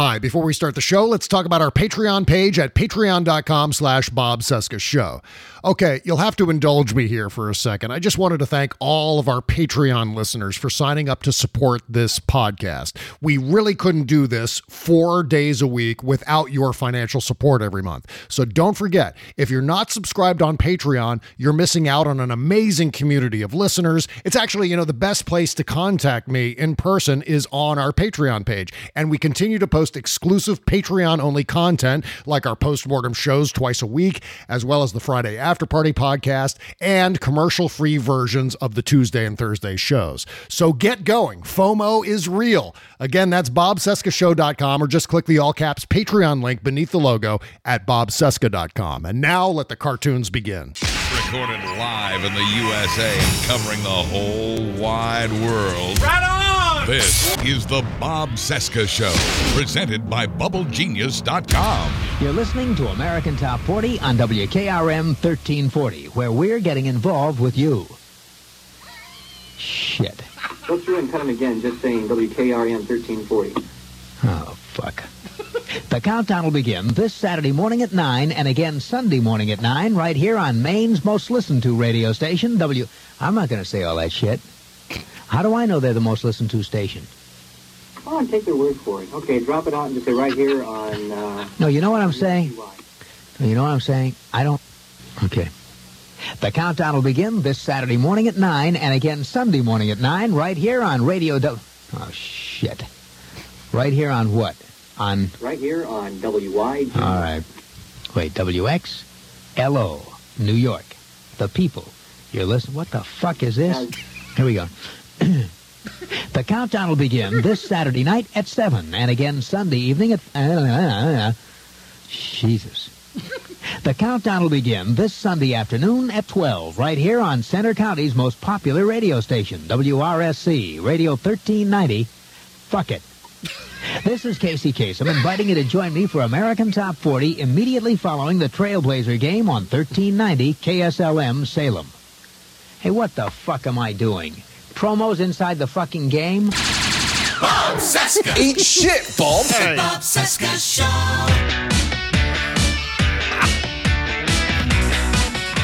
Hi, before we start the show, let's talk about our Patreon page at patreon.com slash Bob Show. Okay, you'll have to indulge me here for a second. I just wanted to thank all of our Patreon listeners for signing up to support this podcast. We really couldn't do this four days a week without your financial support every month. So don't forget, if you're not subscribed on Patreon, you're missing out on an amazing community of listeners. It's actually, you know, the best place to contact me in person is on our Patreon page. And we continue to post exclusive Patreon only content like our postmortem shows twice a week, as well as the Friday After Party podcast and commercial free versions of the Tuesday and Thursday shows. So get going. FOMO is real. Again, that's bobcescashow.com or just click the all caps Patreon link beneath the logo at bobcesca.com. And now let the cartoons begin. Recorded live in the USA and covering the whole wide world. Right on! This is the Bob Cesca Show, presented by BubbleGenius.com. You're listening to American Top 40 on WKRM 1340, where we're getting involved with you. Shit. Go through and cut them again, just saying WKRM 1340. Oh, fuck. The countdown will begin this Saturday morning at 9 and again Sunday morning at 9 right here on Maine's most listened to radio station, W... I'm not going to say all that shit. How do I know they're the most listened to station? Oh, and take their word for it. Okay, drop it out and just say right here on... Uh, no, you know what I'm saying? You know what I'm saying? I don't... Okay. The countdown will begin this Saturday morning at 9 and again Sunday morning at 9 right here on Radio... W- oh, shit. Right here on what? On... Right here on WYG. All right. Wait, WX? LO, New York. The people. You're listening... What the fuck is this? Here we go. the countdown will begin this Saturday night at 7 and again Sunday evening at... Uh, Jesus. The countdown will begin this Sunday afternoon at 12 right here on Center County's most popular radio station, WRSC, Radio 1390. Fuck it. This is Casey Kasem inviting you to join me for American Top 40 immediately following the Trailblazer game on 1390 KSLM Salem. Hey, what the fuck am I doing? Promos inside the fucking game? Bob Cesca! Eat shit, Bob! Hey. Bob Cesca Show!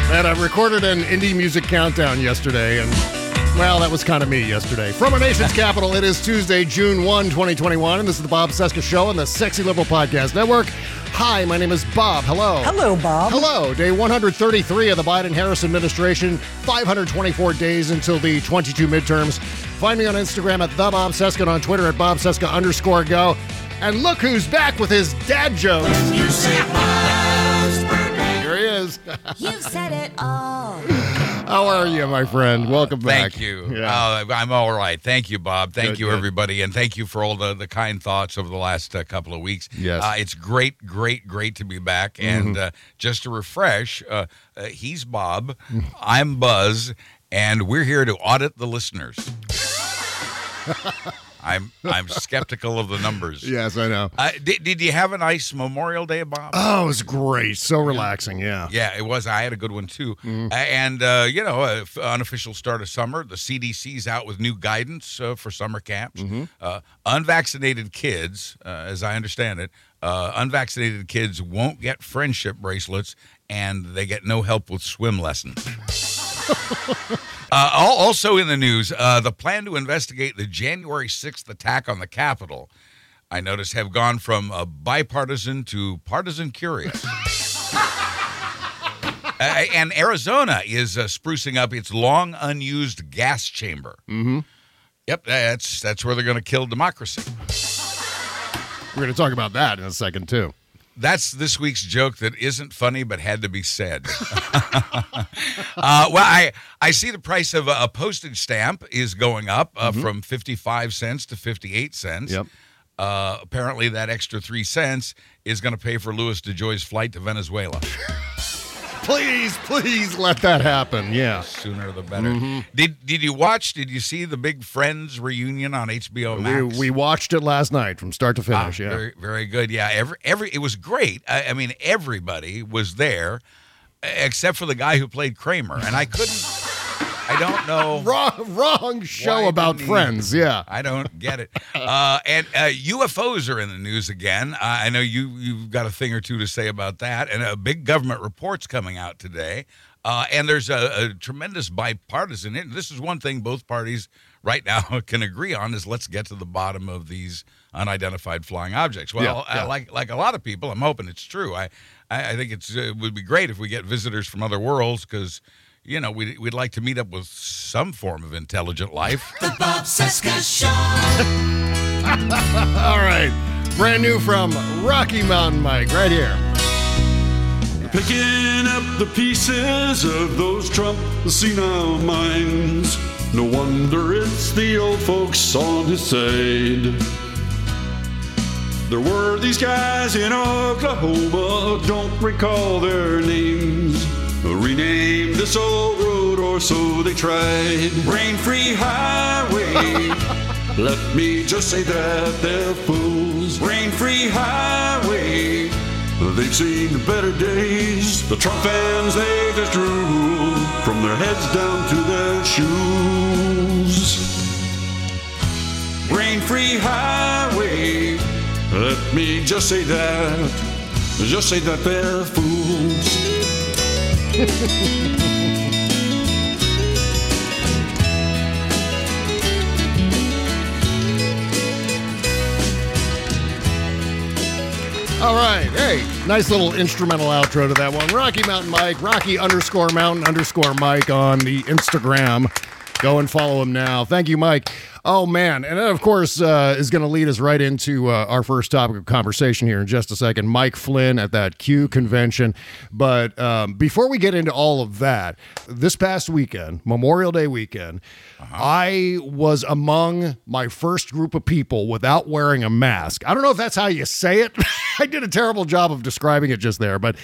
Man, I recorded an indie music countdown yesterday, and well, that was kind of me yesterday. From our nation's capital, it is Tuesday, June 1, 2021, and this is the Bob Cesca Show on the Sexy Liberal Podcast Network. Hi, my name is Bob. Hello. Hello, Bob. Hello. Day 133 of the Biden Harris administration, 524 days until the 22 midterms. Find me on Instagram at the Bob Cesca and on Twitter at Bob Cesca underscore go. And look who's back with his dad jokes. Is. You've said it all. How are you, my friend? Welcome back. Thank you. Yeah. Uh, I'm all right. Thank you, Bob. Thank Good, you, good. everybody. And thank you for all the, the kind thoughts over the last uh, couple of weeks. Yes. Uh, it's great, great, great to be back. Mm-hmm. And uh, just to refresh, uh, uh, he's Bob, I'm Buzz, and we're here to audit the listeners. I'm I'm skeptical of the numbers. Yes, I know. Uh, did, did you have a nice Memorial Day, Bob? Oh, it was great. So relaxing. Yeah. Yeah, it was. I had a good one too. Uh, and uh, you know, uh, unofficial start of summer. The CDC's out with new guidance uh, for summer camps. Mm-hmm. Uh, unvaccinated kids, uh, as I understand it, uh, unvaccinated kids won't get friendship bracelets, and they get no help with swim lessons. Uh, also in the news, uh, the plan to investigate the January 6th attack on the Capitol. I notice, have gone from uh, bipartisan to partisan curious. And Arizona is uh, sprucing up its long unused gas chamber. Mm-hmm. Yep, that's that's where they're going to kill democracy. We're going to talk about that in a second, too. That's this week's joke that isn't funny but had to be said. uh, well, I I see the price of a, a postage stamp is going up uh, from fifty five cents to fifty eight cents. Yep. Uh, apparently, that extra three cents is going to pay for Louis DeJoy's flight to Venezuela. Please, please let that happen. Yeah. Sooner the better. Did Did you watch? Did you see the big Friends reunion on HBO We, Max? we watched it last night from start to Ah, finish. yeah. Very, very good. Yeah, every every it was great. I, I mean, everybody was there, except for the guy who played Kramer, and I couldn't. I don't know. Wrong, wrong show about didn't friends. Yeah. I don't get it. Uh, and uh, UFOs are in the news again. Uh, I know you you've got a thing or two to say about that, and a big government report's coming out today. Uh, and there's a, a tremendous bipartisan. And this is one thing both parties right now can agree on: is let's get to the bottom of these unidentified flying objects. Well, Yeah, yeah. Uh, like like a lot of people, I'm hoping it's true. I I, I think it's uh, it would be great if we get visitors from other worlds because. You know, we'd, we'd like to meet up with some form of intelligent life. The Bob Cesca Show. All right. Brand new from Rocky Mountain Mike, right here. Picking up the pieces of those Trump senile minds. No wonder it's the old folks on his side. There were these guys in Oklahoma, don't recall their names. Renamed this old road, or so they tried. Rain free highway. Let me just say that they're fools. Rain free highway. They've seen better days. The Trump fans, they just drool from their heads down to their shoes. Rain free highway. Let me just say that. Just say that they're fools. All right. Hey, nice little instrumental outro to that one. Rocky Mountain Mike, Rocky underscore mountain underscore Mike on the Instagram. Go and follow him now. Thank you, Mike. Oh, man. And that, of course, uh, is going to lead us right into uh, our first topic of conversation here in just a second. Mike Flynn at that Q convention. But um, before we get into all of that, this past weekend, Memorial Day weekend, I was among my first group of people without wearing a mask. I don't know if that's how you say it. I did a terrible job of describing it just there, but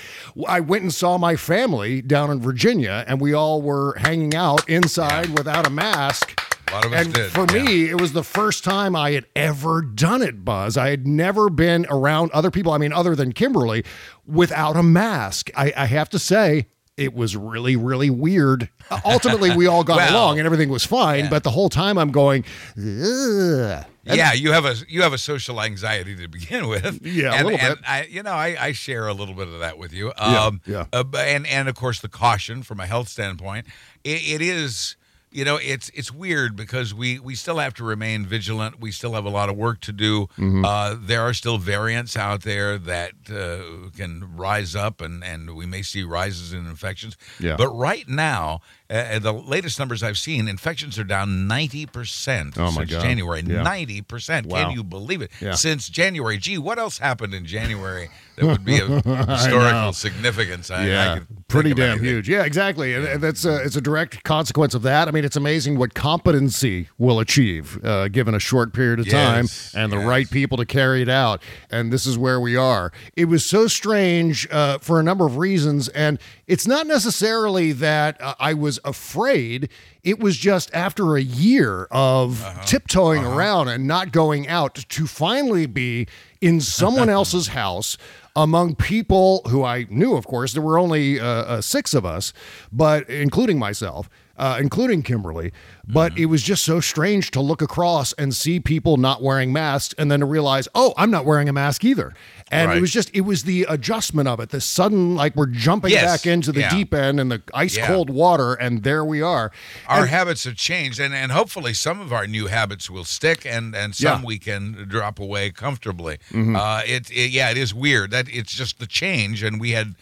I went and saw my family down in Virginia, and we all were hanging out inside without a mask. A lot of us and did, for yeah. me, it was the first time I had ever done it, Buzz. I had never been around other people, I mean, other than Kimberly, without a mask. I, I have to say, it was really, really weird. Ultimately, we all got Well, along and everything was fine, yeah. but the whole time I'm going, Ugh. yeah, you have a you have a social anxiety to begin with. Yeah, a little and bit. I, you know, I, I share a little bit of that with you. Yeah, Um, yeah. uh, and and of course the caution from a health standpoint. It, it is, you know, it's it's weird because we we still have to remain vigilant. We still have a lot of work to do. Mm-hmm. Uh, there are still variants out there that uh, can rise up, and and we may see rises in infections. Yeah. But right now, uh, the latest numbers I've seen, infections are down ninety percent Oh, my since God. January. Yeah. Ninety percent. Wow. Can you believe it? Yeah. Since January. Gee, what else happened in January that would be of historical significance? I, I yeah, think pretty damn anything. huge. Yeah, exactly. And and that's a, it's a direct consequence of that. I mean, it's amazing what competency will achieve uh, given a short period of time Yes, and the right people to carry it out. And this is where we are. It was so strange uh, for a number of reasons, and it's not necessarily that uh, I was afraid. It was just after a year of Uh-huh. tiptoeing around and not going out to finally be in someone else's house among people who I knew, of course. There were only uh, uh, six of us, but including myself. Uh, including Kimberly. But Mm-hmm. it was just so strange to look across and see people not wearing masks, and then to realize, oh, I'm not wearing a mask either. And it was just, it was the adjustment of it, the sudden, like we're jumping Yes. back into the Yeah. deep end and the ice Yeah. cold water, and there we are. Our And- habits have changed, and, and hopefully some of our new habits will stick, and, and some Yeah. we can drop away comfortably. Mhm. Uh, it, it yeah, it is weird that it's just the change, and we had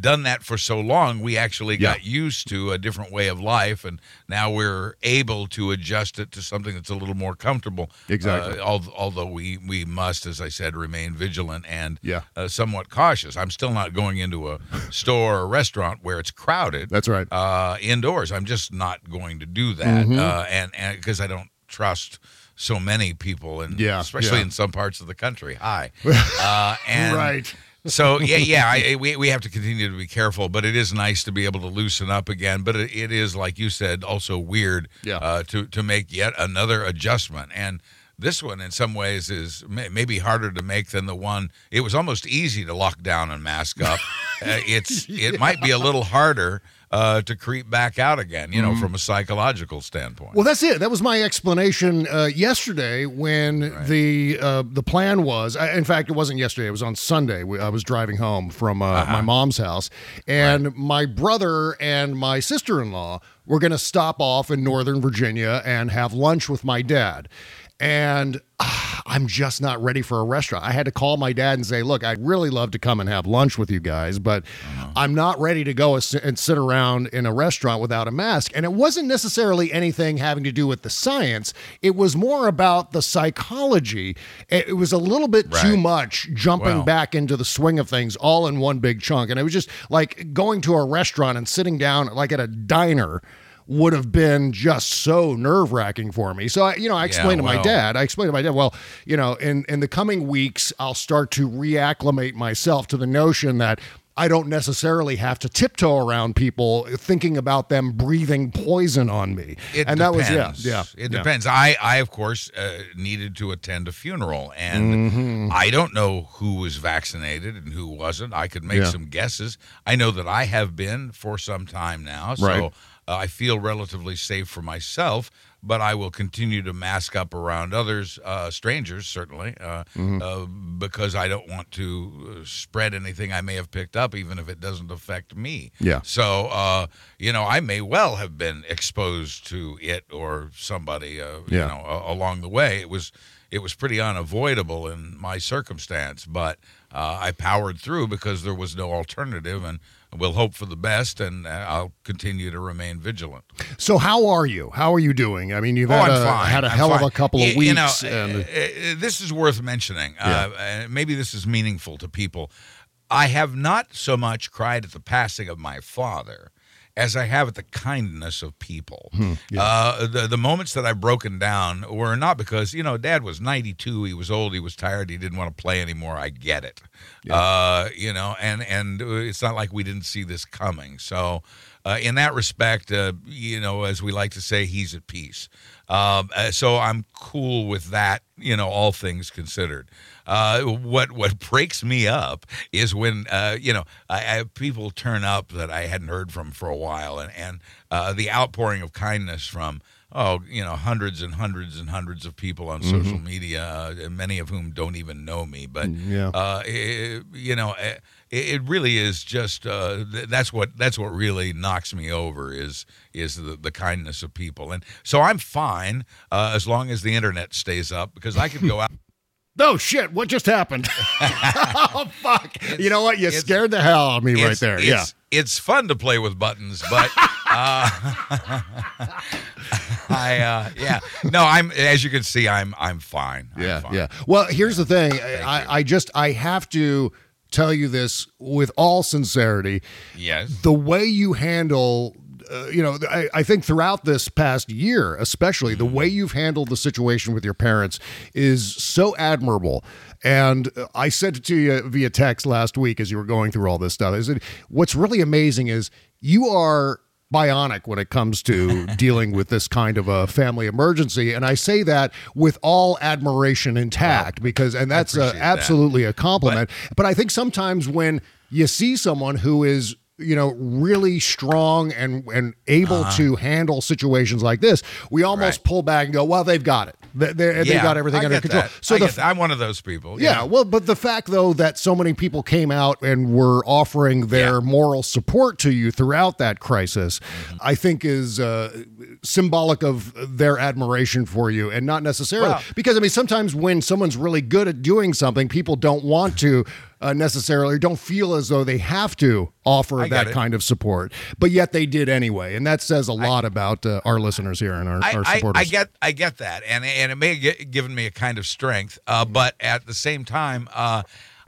done that for so long, we actually got used to a different way of life, and now we're able to adjust it to something that's a little more comfortable. Exactly. Uh, al- although we we must, as I said, remain vigilant and Yeah. uh, somewhat cautious. I'm still not going into a store or restaurant where it's crowded. That's right. Uh, indoors, I'm just not going to do that, Mhm. uh, and and because I don't trust so many people, and Yeah, especially yeah. in some parts of the country. Hi, uh, and Right. So yeah, yeah, I, we we have to continue to be careful, but it is nice to be able to loosen up again. But it, it is, like you said, also weird Yeah. uh, to to make yet another adjustment. And this one, in some ways, is may, maybe harder to make than the one. It was almost easy to lock down and mask up. uh, it's it might be a little harder uh, to creep back out again. You know, Mhm. from a psychological standpoint. Well, that's it. That was my explanation uh, yesterday when the uh, the plan was. I, in fact, it wasn't yesterday. It was on Sunday. We, I was driving home from uh, Uh-huh. my mom's house, and my brother and my sister in law were going to stop off in Northern Virginia and have lunch with my dad. And ah, I'm just not ready for a restaurant. I had to call my dad and say, "Look, I'd really love to come and have lunch with you guys, but I'm not ready to go and and sit around in a restaurant without a mask." And it wasn't necessarily anything having to do with the science. It was more about the psychology. It was a little bit too much jumping Well. back into the swing of things all in one big chunk. And it was just like going to a restaurant and sitting down like at a diner would have been just so nerve wracking for me. So I, you know, I explained to my dad, I explained to my dad, well, you know, in, in the coming weeks, I'll start to reacclimate myself to the notion that I don't necessarily have to tiptoe around people thinking about them breathing poison on me. It and depends. that was, yeah, yeah. It yeah. depends. I, I of course, uh, needed to attend a funeral, and Mhm. I don't know who was vaccinated and who wasn't. I could make Yeah. some guesses. I know that I have been for some time now, so Right. Uh, I feel relatively safe for myself. But I will continue to mask up around others, uh, strangers certainly, uh, Mhm. uh, because I don't want to uh, spread anything I may have picked up, even if it doesn't affect me. Yeah. So, uh, you know, I may well have been exposed to it or somebody, uh, you know, a- along the way. It was it was pretty unavoidable in my circumstance, but uh, I powered through because there was no alternative, and we'll hope for the best, and uh, I'll continue to remain vigilant. So how are you? How are you doing? I mean, you've Oh, had, a, fine. had a I'm hell of a couple of weeks. You know, and, uh, uh, this is worth mentioning. Uh, uh, maybe this is meaningful to people. I have not so much cried at the passing of my father as I have at the kindness of people. Hmm, yeah. Uh, the the moments that I've broken down were not because you know Dad was 92, he was old, he was tired, he didn't want to play anymore. I get it, uh, you know, and and it's not like we didn't see this coming. So. Uh, in that respect, uh, you know, as we like to say, he's at peace. Um, uh, so I'm cool with that. You know, all things considered. Uh, what what breaks me up is when uh, you know I, I, people turn up that I hadn't heard from for a while, and and uh, the outpouring of kindness from oh you know hundreds and hundreds and hundreds of people on Mm-hmm. social media, uh, many of whom don't even know me, but Yeah. uh, it, you know. It, it really is just uh, th- that's what that's what really knocks me over is is the, the kindness of people and so I'm fine uh, as long as the internet stays up because I could go out oh shit! What just happened? oh fuck! you know what? You scared the hell out of me right there. it's, yeah. it's fun to play with buttons, but uh, I uh, yeah no I'm as you can see I'm I'm fine. I'm Yeah, fine. yeah. Well, here's the thing. I, I just I have to tell you this with all sincerity. Yes. The way you handle uh, you know, I, I think throughout this past year, especially the way you've handled the situation with your parents is so admirable. And I sent it to you via text last week as you were going through all this stuff. I said, what's really amazing is you are bionic when it comes to dealing with this kind of a family emergency and i say that with all admiration intact because and that's uh, appreciate that. absolutely a compliment but, i think sometimes when you see someone who is you know, really strong and and able Uh-huh. to handle situations like this, we almost Right. pull back and go, well, they've got it. They, they, Yeah, got everything I under control. that. So the. I'm one of those people. you yeah, well, but the fact though that so many people came out and were offering their Yeah. moral support to you throughout that crisis, Mm-hmm. I think is uh, symbolic of their admiration for you, and not necessarily Well- because I mean sometimes when someone's really good at doing something, people don't want to. Uh, necessarily don't feel as though they have to offer I that kind of support, but yet they did anyway, and that says a lot about uh, our listeners here and our, I, our supporters. I get I get that, and and it may have given me a kind of strength, uh, but at the same time, uh,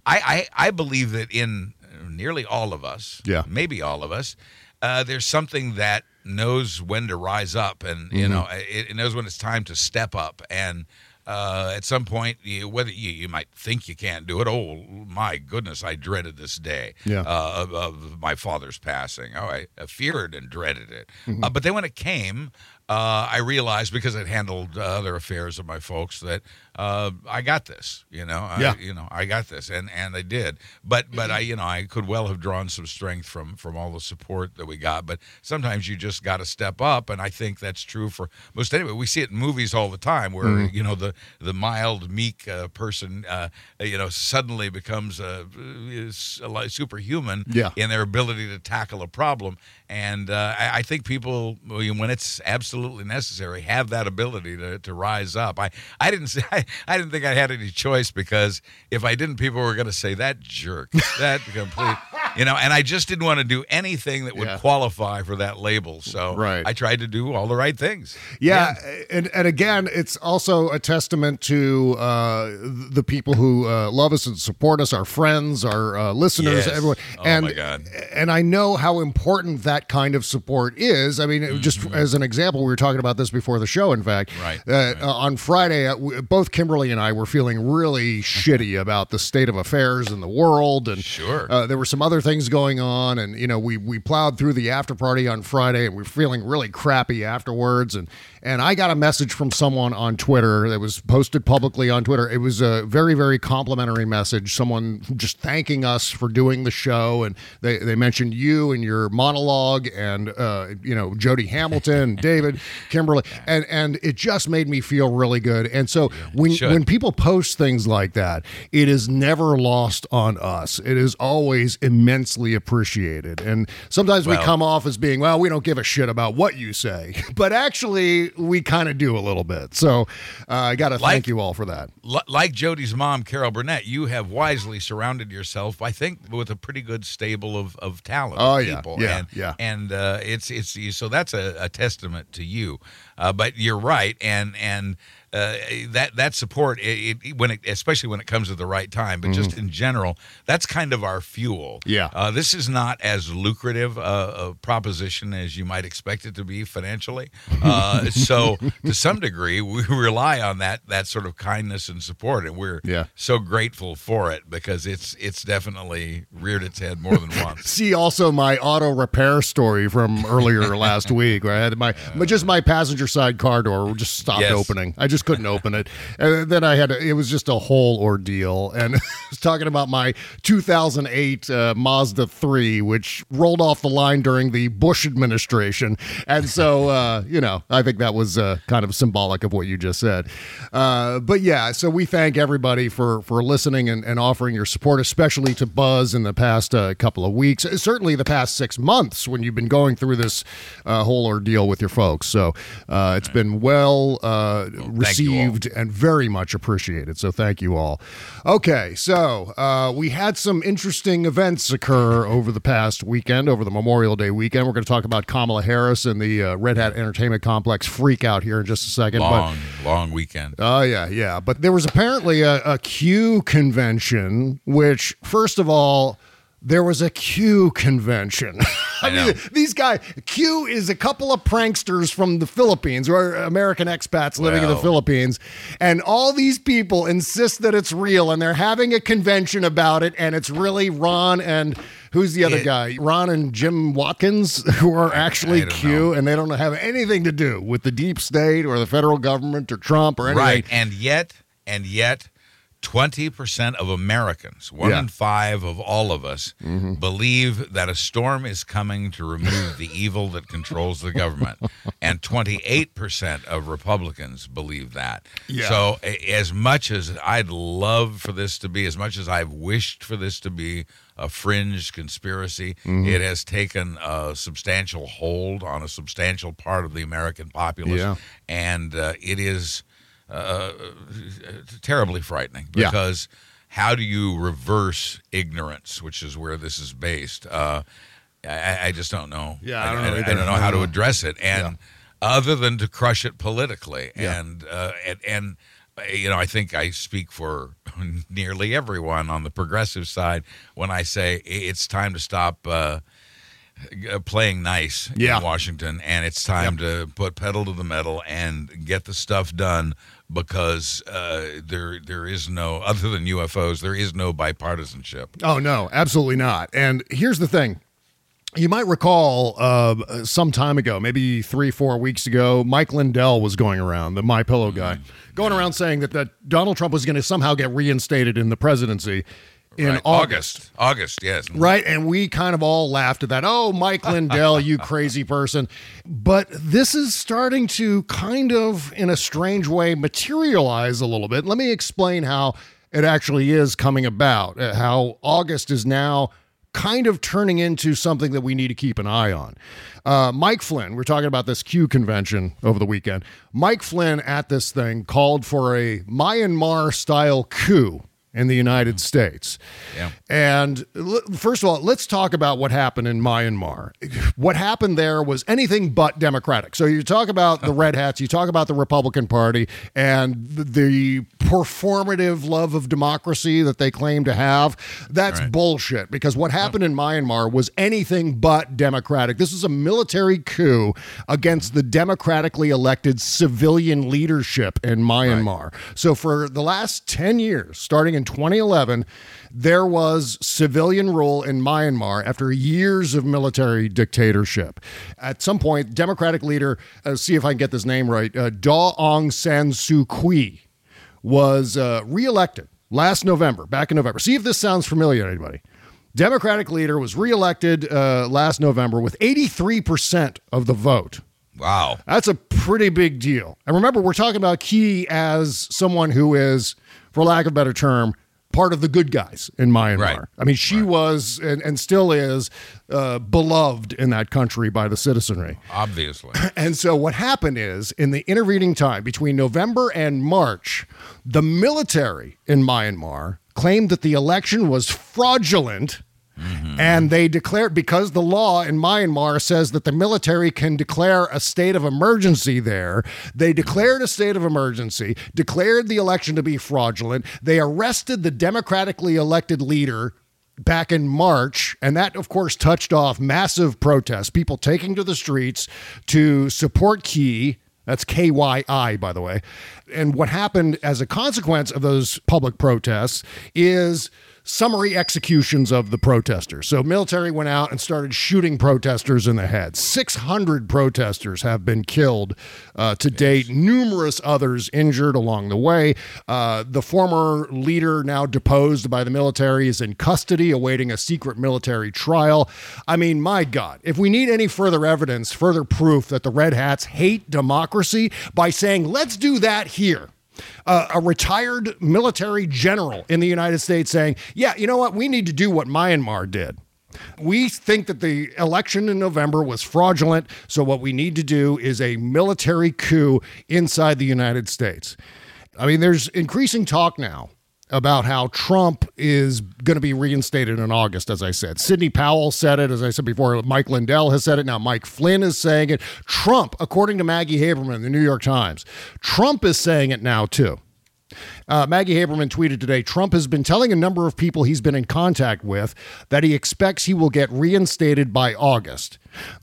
I, I I believe that in nearly all of us, Yeah. maybe all of us, uh, there's something that knows when to rise up, and you Mm-hmm. know it, it knows when it's time to step up, and. Uh, at some point, you, whether you, you might think you can't do it, oh my goodness, I dreaded this day Yeah. uh, of, of my father's passing. Oh, I, I feared and dreaded it. Mm-hmm. Uh, but then when it came, uh, I realized because it handled uh, other affairs of my folks that uh, I got this. You know, I, Yeah. you know, I got this, and and I did. But but I you know I could well have drawn some strength from from all the support that we got. But sometimes you just got to step up, and I think that's true for most anybody. We see it in movies all the time where Mm-hmm. you know the the mild meek uh, person uh, you know suddenly becomes is a superhuman Yeah. in their ability to tackle a problem. And uh, I, I think people, when it's absolutely necessary, have that ability to, to rise up. I, I didn't say I, I didn't think I had any choice because if I didn't, people were going to say that jerk, that complete, you know. And I just didn't want to do anything that would Yeah. qualify for that label. So Right. I tried to do all the right things. Yeah, and and again, it's also a testament to uh, the people who uh, love us and support us, our friends, our uh, listeners, Yes. everyone. Oh, and my God. and I know how important that kind of support is. I mean, it- just as an example, we were talking about this before the show. In fact, Mm-hmm. Right, Uh, right. uh, on Friday, uh, we, both Kimberly and I were feeling really shitty about the state of affairs in the world, and Sure. uh, there were some other things going on, and you know, we we plowed through the after party on Friday, and we are feeling really crappy afterwards, and and I got a message from someone on Twitter that was posted publicly on Twitter. It was a very very complimentary message, someone just thanking us for doing the show, and they they mentioned you and your monologue, and uh, you know Jody Hamilton, David, Kimberly, and and it just made me feel really good. And so when should. when people post things like that, it is never lost on us. It is always immensely appreciated. And sometimes we come off as being, well, we don't give a shit about what you say, but actually, we kind of do a little bit. So uh, I got to Like- thank you all for that. Li- like Jody's mom, Carol Burnett, you have wisely surrounded yourself, I think, with a pretty good stable of, of talent. Oh, yeah, people. yeah, and, yeah. And uh, it's it's so that's a, a testament to you. Uh, but you're right, and and uh, that that support, it, it, when it, especially when it comes at the right time, but just in general, that's kind of our fuel. Mm-hmm. Yeah. Uh, this is not as lucrative uh, a proposition as you might expect it to be financially. Uh, so to some degree, we rely on that that sort of kindness and support, and we're Yeah. so grateful for it because it's it's definitely reared its head more than once. See also my auto repair story from earlier last week where I had my, my just my passenger side car door just stopped Yes. opening. I just couldn't open it. And then I had to, it was just a whole ordeal. And I was talking about my 2008 uh, Mazda 3 which rolled off the line during the Bush administration. And so uh, you know, I think that was uh, kind of symbolic of what you just said. Uh, but yeah, so we thank everybody for for listening and, and offering your support, especially to Buzz in the past uh, couple of weeks, certainly the past six months when you've been going through this uh, whole ordeal with your folks. So uh, it's been well uh, you all. Received and very much appreciated. So thank you all. Okay, so uh, we had some interesting events occur over the past weekend, over the Memorial Day weekend. We're going to talk about Kamala Harris and the uh, Red Hat Entertainment Complex freak out here in just a second. but- Long, long weekend. Oh yeah, yeah. But there was apparently a, a Q convention, which first of all, there was a Q convention. I, mean, these guys, Q is a couple of pranksters from the Philippines, or American expats living in the Philippines, and all these people insist that it's real, and they're having a convention about it, and it's really Ron and. Who's the other It- guy? Ron and Jim Watkins, who are actually Q, know. and they don't have anything to do with the deep state or the federal government or Trump or anything. Right, and yet, and yet, 20% of Americans, one Yeah. in five of all of us, Mm-hmm. believe that a storm is coming to remove the evil that controls the government. And 28% of Republicans believe that. Yeah. So, as much as I'd love for this to be, as much as I've wished for this to be a fringe conspiracy, Mm-hmm. it has taken a substantial hold on a substantial part of the American populace. Yeah. And uh, it is uh, terribly frightening Yeah. because how do you reverse ignorance, which is where this is based? Uh, I, I just don't know. Yeah, I don't know I, either. don't know how to address it, and other than to crush it politically, Yeah. and uh, and. and uh, you know, I think I speak for nearly everyone on the progressive side when I say it's time to stop uh, uh, playing nice Yeah. in Washington, and it's time to put pedal to the metal and get the stuff done because uh, there there is no other than UFOs, there is no bipartisanship. Oh no, absolutely not. And here's the thing. You might recall uh, some time ago, maybe three, four weeks ago, Mike Lindell was going around, the My Pillow guy, Mm-hmm. going around saying that, that Donald Trump was going to somehow get reinstated in the presidency in Right. August. August, yes. Right. And we kind of all laughed at that. Oh, Mike Lindell, you crazy person. But this is starting to kind of, in a strange way, materialize a little bit. Let me explain how it actually is coming about, uh, how August is now kind of turning into something that we need to keep an eye on. Uh, Mike Flynn, we're talking about this Q convention over the weekend. Mike Flynn at this thing called for a Myanmar style coup in the United mm. States. Yeah. And l- first of all, let's talk about what happened in Myanmar. What happened there was anything but democratic. So you talk about the Red Hats, you talk about the Republican Party, and the performative love of democracy that they claim to have. That's Right. bullshit because what happened in Myanmar was anything but democratic. This is a military coup against the democratically elected civilian leadership in Myanmar. So for the last 10 years, starting in 2011, there was civilian rule in Myanmar after years of military dictatorship. At some point, Democratic leader, uh, see if I can get this name right, uh, Daw Aung San Suu Kyi was uh, reelected last November, back in November. See if this sounds familiar to anybody. Democratic leader was reelected uh, last November with 83% of the vote. Wow. That's a pretty big deal. And remember, we're talking about Key as someone who is, for lack of a better term, part of the good guys in Myanmar. Right. I mean, she was and, and still is uh, beloved in that country by the citizenry. Obviously. And so what happened is in the intervening time between November and March, the military in Myanmar claimed that the election was fraudulent. Mm-hmm. And they declared because the law in Myanmar says that the military can declare a state of emergency there. They declared a state of emergency, declared the election to be fraudulent. They arrested the democratically elected leader back in March, and that, of course, touched off massive protests, people taking to the streets to support Key. That's KYI, by the way. And what happened as a consequence of those public protests is summary executions of the protesters. So military went out and started shooting protesters in the head. 600 protesters have been killed uh, to date, numerous others injured along the way. Uh, the former leader, now deposed by the military, is in custody awaiting a secret military trial. I mean, my God, if we need any further evidence, further proof that the Red Hats hate democracy by saying, let's do that here uh, a retired military general in the United States saying, yeah, you know what? We need to do what Myanmar did. We think that the election in November was fraudulent. So, what we need to do is a military coup inside the United States. I mean, there's increasing talk now about how Trump is going to be reinstated in August, as I said. Sidney Powell said it, as I said before. Mike Lindell has said it. Now Mike Flynn is saying it. Trump, according to Maggie Haberman the New York Times, Trump is saying it now too. Uh, Maggie Haberman tweeted today Trump has been telling a number of people he's been in contact with that he expects he will get reinstated by August.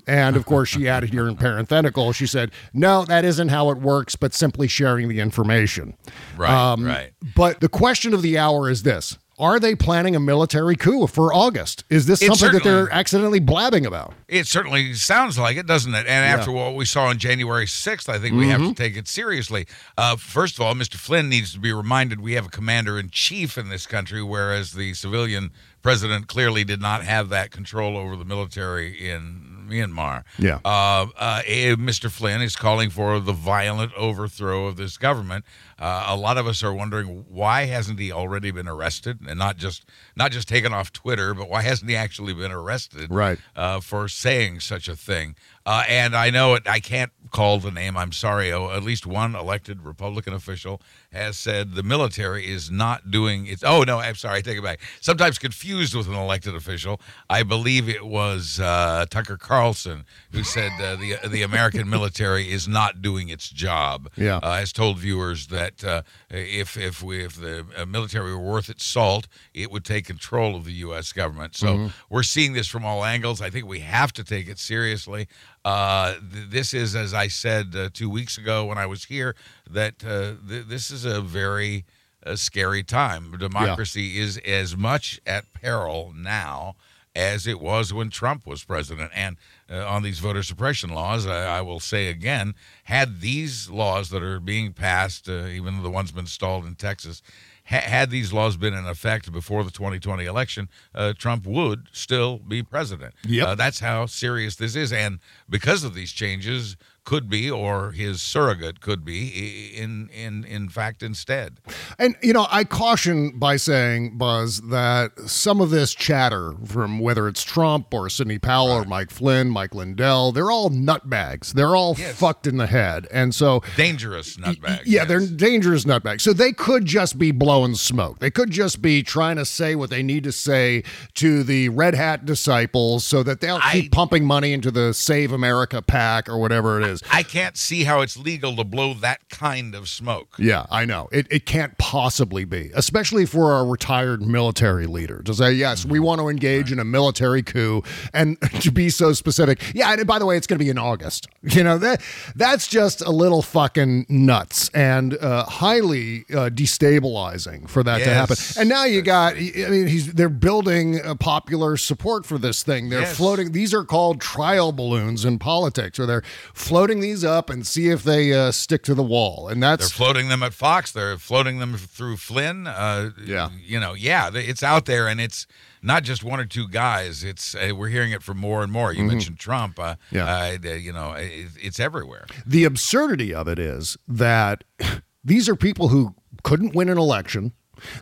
And of course, she added here in parenthetical, she said, No, that isn't how it works, but simply sharing the information. Right, Um, right. But the question of the hour is this Are they planning a military coup for August? Is this It something that they're accidentally blabbing about? It certainly sounds like it, doesn't it? And after what we saw on January 6th, I think we have to take it seriously. Uh, first of all, Mr. Flynn needs to be reminded we have a commander in chief in this country, whereas the civilian president clearly did not have that control over the military in Myanmar. Yeah. Uh, uh, eh, Mr. Flynn is calling for the violent overthrow of this government. Uh, a lot of us are wondering why hasn't he already been arrested and not just not just taken off Twitter, but why hasn't he actually been arrested? Right. uh, for saying such a thing. Uh, and I know it. I can't call the name. I'm sorry. Oh, at least one elected Republican official has said the military is not doing its. Oh no, I'm sorry. I take it back. Sometimes confused with an elected official. I believe it was uh, Tucker Carlson who said uh, the the American military is not doing its job. Yeah. uh, has told viewers that uh, if if we if the uh, military were worth its salt, it would take control of the U.S. government. So we're seeing this from all angles. I think we have to take it seriously. Uh, th- this is, as I said uh, two weeks ago when I was here, that uh, th- this is a very uh, scary time. Democracy is as much at peril now as it was when Trump was president. And uh, on these voter suppression laws, I, I will say again, had these laws that are being passed, uh, even the ones been stalled in Texas, ha- had these laws been in effect before the 2020 election, uh, Trump would still be president. Yep. Uh, that's how serious this is. And because of these changes, could be, or his surrogate could be, in in in fact, instead. And you know, I caution by saying, Buzz, that some of this chatter from whether it's Trump or Sidney Powell or Mike Flynn, Mike Lindell, they're all nutbags. They're all Yes. fucked in the head, and so Dangerous nutbag. yeah, they're dangerous nutbags. So they could just be blowing smoke. They could just be trying to say what they need to say to the Red Hat disciples, so that they'll I- keep pumping money into the Save America pack or whatever it is. I can't see how it's legal to blow that kind of smoke. Yeah, I know. It, it can't possibly be, especially for a retired military leader to say, yes, we want to engage in a military coup and to be so specific. Yeah, and by the way, it's going to be in August. You know, that that's just a little fucking nuts and uh, highly uh, destabilizing for that to happen. And now you got, I mean, he's they're building a popular support for this thing. They're Yes. floating, these are called trial balloons in politics, or they're floating these up and see if they uh, stick to the wall. And They're that's floating them at Fox. They're floating them through Flynn. Uh, Yeah. you know, yeah, it's out there, and it's not just one or two guys. It's uh, we're hearing it from more and more. You mentioned Trump. Uh, Mm-hmm. Yeah. uh, you know, it, it's everywhere. the absurdity of it is that these are people who couldn't win an election.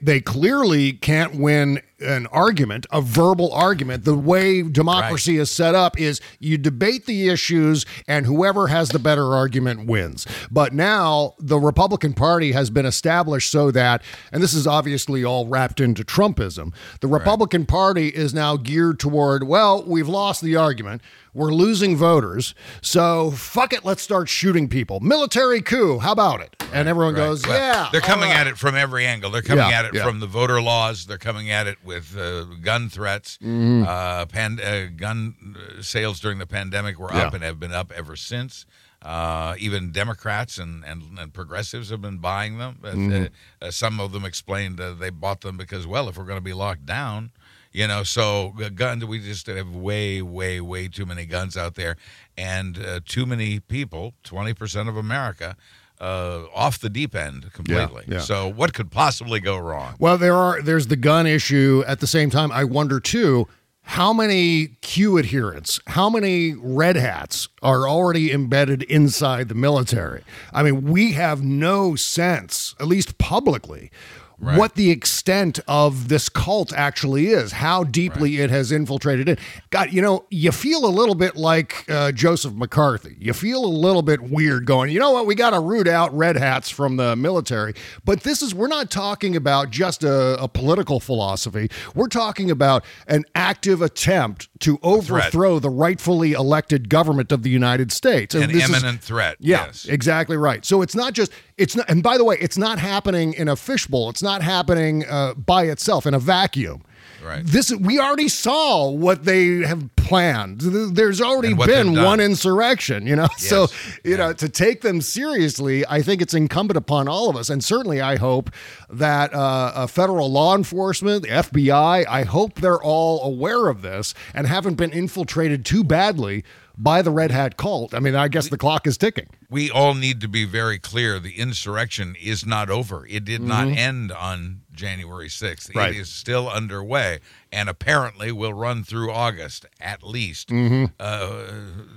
They clearly can't win an argument, a verbal argument. The way democracy is set up is you debate the issues and whoever has the better argument wins. But now the Republican Party has been established so that, and this is obviously all wrapped into Trumpism, the Republican Party is now geared toward, well, we've lost the argument. We're losing voters. So fuck it, let's start shooting people. Military coup, how about it? And everyone goes, Well, yeah. they're coming right." at it from every angle. They're coming Yeah, at it yeah. from the voter laws. They're coming at it with uh, gun threats. Mm-hmm. Uh, pan, uh, gun uh, sales during the pandemic were up and have been up ever since. Uh, even Democrats and, and, and progressives have been buying them. Uh, some of them explained uh, they bought them because, well, if we're going to be locked down, you know, so guns, we just have way, way, way too many guns out there and uh, too many people, 20% of America, uh, off the deep end completely. yeah. So what could possibly go wrong? Well, there are there's the gun issue at the same time. I wonder too how many Q adherents, how many red hats are already embedded inside the military. I mean, we have no sense, at least publicly, what the extent of this cult actually is, how deeply it has infiltrated it. God, you know, you feel a little bit like uh, Joseph McCarthy. You feel a little bit weird going, you know what, we got to root out red hats from the military. But this is, we're not talking about just a, a political philosophy. We're talking about an active attempt to overthrow the rightfully elected government of the United States. And An this is- imminent threat. yeah, Yes. exactly right. So it's not just it's not. And by the way, it's not happening in a fishbowl. It's not happening uh, by itself in a vacuum. Right. This we already saw what they have planned. There's already And what they've been one insurrection, you know. So, Yes. you know, to take them seriously, I think it's incumbent upon all of us, and certainly I hope that uh, uh, federal law enforcement, the FBI, I hope they're all aware of this and haven't been infiltrated too badly by the Red Hat cult. I mean, I guess the clock is ticking. we all need to be very clear the insurrection is not over. It did not end on January 6th. Mm-hmm. Right. It is still underway and apparently will run through August at least. Mm-hmm. Uh,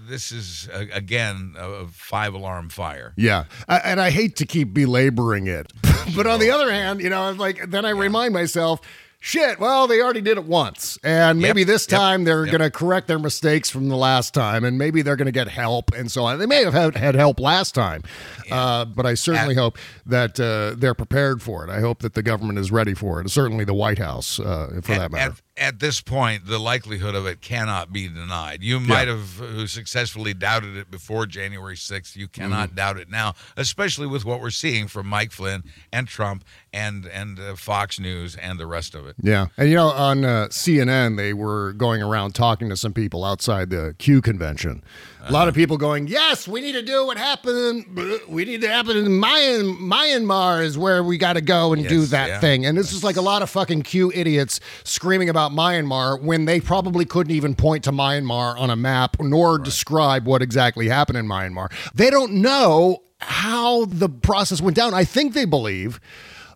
this is, uh, again, a five alarm fire. Yeah, I, and I hate to keep belaboring it, but on the other hand, you know, like then I remind myself, shit. Well, they already did it once, and maybe Yep, this yep, time they're yep. going to correct their mistakes from the last time, and maybe they're going to get help and so on. They may have had, had help last time, uh, but I certainly At- hope that uh, they're prepared for it. I hope that the government is ready for it. Certainly, the White House, uh, for that matter. at, at this point, the likelihood of it cannot be denied. You might have uh, successfully doubted it before January 6th. You cannot Mm-hmm. doubt it now, especially with what we're seeing from Mike Flynn and Trump and and uh, Fox News and the rest of it. Yeah. And, you know, on uh, CNN, they were going around talking to some people outside the Q convention. A lot of Uh-huh. people going, yes, we need to do what happened. We need to happen in Myan- Myanmar is where we got to go and do that yeah. thing. And it's just like a lot of fucking Q idiots screaming about Myanmar when they probably couldn't even point to Myanmar on a map nor describe what exactly happened in Myanmar. They don't know how the process went down. I think they believe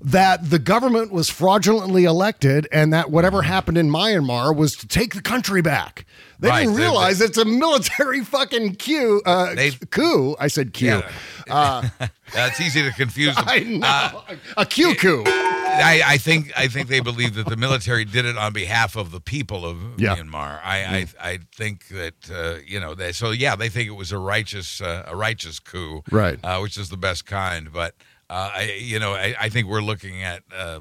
that the government was fraudulently elected and that whatever happened in Myanmar was to take the country back. They Right, didn't they- realize it's a military fucking coup. Uh, They- coup. I said coup. Yeah. Uh, Uh, it's easy to confuse them. I know. Uh, a Q coup. I, I think I think they believe that the military did it on behalf of the people of Yeah. Myanmar. I, I I think that uh, you know they so yeah they think it was a righteous uh, a righteous coup Right. uh, which is the best kind. But uh, I you know I, I think we're looking at uh,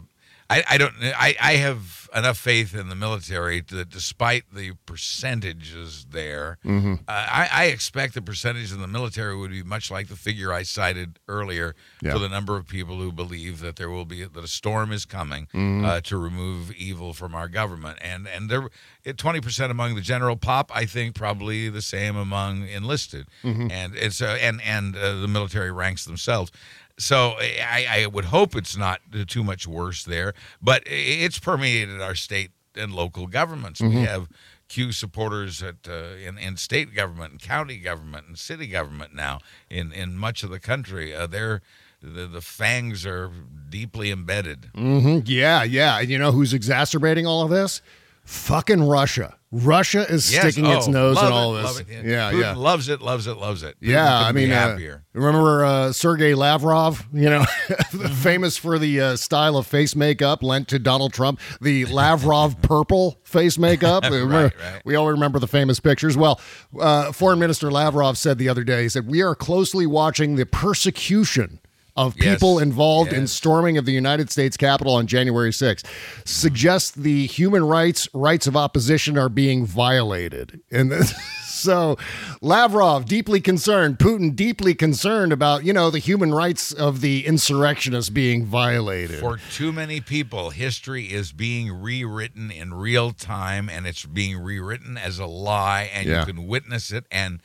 I I don't I I have enough faith in the military that despite the percentages there, Mm-hmm. uh, I, I expect the percentage in the military would be much like the figure I cited earlier Yeah. for the number of people who believe that there will be that a storm is coming Mm-hmm. uh, to remove evil from our government, and and there twenty percent among the general pop. I think probably the same among enlisted, Mm-hmm. and it's uh, and and uh, the military ranks themselves. So I, I would hope it's not too much worse there, but it's permeated our state and local governments. We have Q supporters at uh, in, in state government and county government and city government now in, in much of the country. Uh, they're the, the fangs are deeply embedded. hmm Yeah, yeah. And you know who's exacerbating all of this? Fucking Russia. Russia is Yes. sticking its Oh, nose in all it, this. it. Yeah, Putin yeah. Loves it, loves it, loves it. Putin Yeah, I mean, uh, remember uh, Sergei Lavrov? You know, Mm-hmm. famous for the uh, style of face makeup lent to Donald Trump, the Lavrov purple face makeup. We remember- right. We all remember the famous pictures. Well, uh, Foreign Minister Lavrov said the other day, he said, "We are closely watching the persecution." Of Yes, people involved in storming of the United States Capitol on January 6th suggests the human rights rights of opposition are being violated. And this, so Lavrov deeply concerned, Putin deeply concerned about, you know, the human rights of the insurrectionists being violated. For too many people, history is being rewritten in real time, and it's being rewritten as a lie, and Yeah. you can witness it and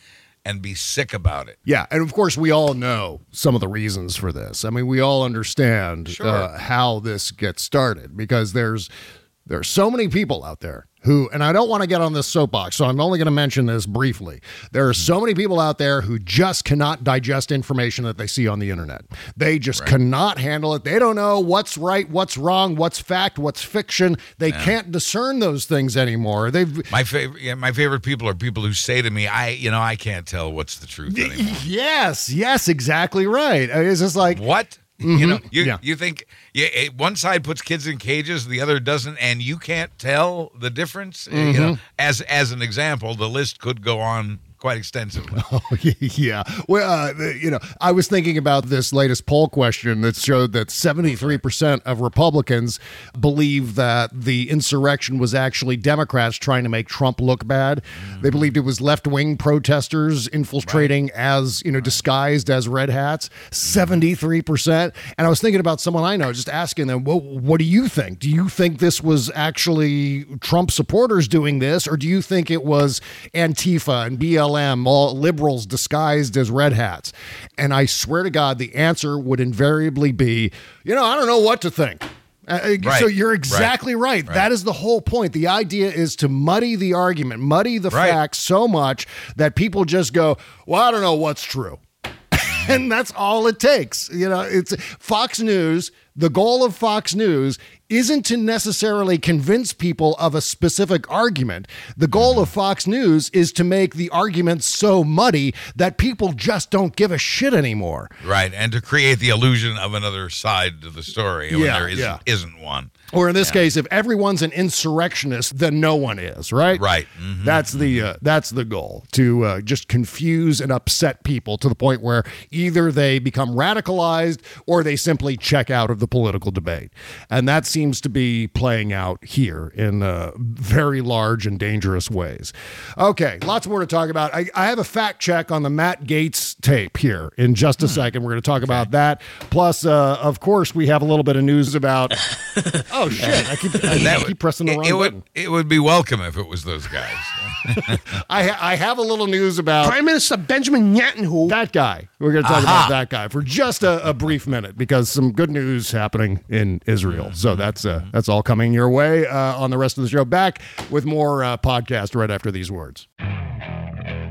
and be sick about it. Yeah, and of course we all know some of the reasons for this. I mean, we all understand Sure. uh, how this gets started because there's there's so many people out there who, and I don't want to get on this soapbox, so I'm only going to mention this briefly. There are so many people out there who just cannot digest information that they see on the internet. They just cannot handle it. They don't know what's right, what's wrong, what's fact, what's fiction. They can't discern those things anymore. They've My favorite, yeah, my favorite people are people who say to me, "I, you know, I can't tell what's the truth anymore." yes, yes, exactly right. It's just like what? You know, you Mm-hmm. Yeah. you think yeah, eh, one side puts kids in cages, the other doesn't, and you can't tell the difference. Eh, You Mm-hmm. know, as as an example, the list could go on quite extensively. Oh, yeah. Well, uh, you know, I was thinking about this latest poll question that showed that 73% of Republicans believe that the insurrection was actually Democrats trying to make Trump look bad. They believed it was left wing protesters infiltrating as, you know, disguised as red hats. 73%. And I was thinking about someone I know, just asking them, well, what do you think? Do you think this was actually Trump supporters doing this, or do you think it was Antifa and BLM, all liberals disguised as red hats? And I swear to God, the answer would invariably be, you know, I don't know what to think. Uh, uh, Right. So you're Right. exactly right. Right. That is the whole point. The idea is to muddy the argument, muddy the Right. facts so much that people just go, "Well, I don't know what's true." and that's all it takes. You know, it's Fox News. The goal of Fox News isn't to necessarily convince people of a specific argument. The goal of Fox News is to make the argument so muddy that people just don't give a shit anymore. Right. And to create the illusion of another side to the story when there isn't, yeah. isn't one. Or in this case, if everyone's an insurrectionist, then no one is, right? Right. Mhm. That's the uh, that's the goal to uh, just confuse and upset people to the point where either they become radicalized or they simply check out of the political debate, and that seems to be playing out here in uh, very large and dangerous ways. Okay, lots more to talk about. I, I have a fact check on the Matt Gaetz tape here in just a second. We're going to talk about that. Plus, uh, of course, we have a little bit of news about. oh shit! I keep I That keep would- pressing the it, wrong it button. would it would be welcome if it was those guys. I ha- I have a little news about Prime Minister Benjamin Netanyahu. that guy. We're going to talk Aha. about that guy for just a, a brief minute because some good news happening in Israel. So that's uh, that's all coming your way uh, on the rest of the show. Back with more uh, podcast right after these words.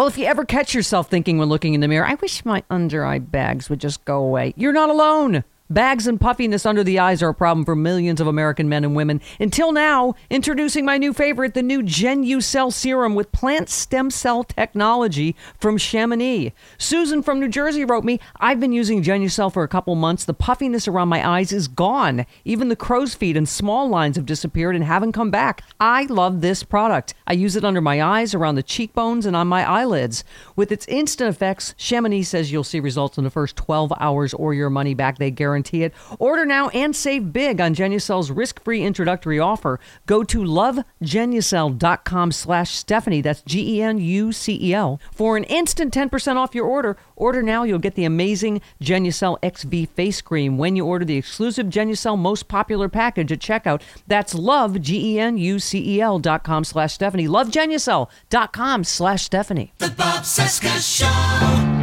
Well, if you ever catch yourself thinking when looking in the mirror, I wish my under eye bags would just go away, you're not alone. Bags and puffiness under the eyes are a problem for millions of American men and women. Until now, introducing my new favorite, the new Genucell serum with plant stem cell technology from Chamonix. Susan from New Jersey wrote me, I've been using Genucell for a couple months. The puffiness around my eyes is gone. Even the crow's feet and small lines have disappeared and haven't come back. I love this product. I use it under my eyes, around the cheekbones, and on my eyelids. With its instant effects, Chamonix says you'll see results in the first 12 hours or your money back. They guarantee it. Order now and save big on Genucell's risk-free introductory offer. Go to lovegenucell.com slash Stephanie. That's G-E-N-U-C-E-L, For an instant 10% off your order, order now. You'll get the amazing Genucell XV face cream when you order the exclusive Genucell most popular package at checkout. That's love, G-E-N-U-C-E-L dot com slash Stephanie. Lovegenucell.com slash Stephanie. The Bob Cesca Show.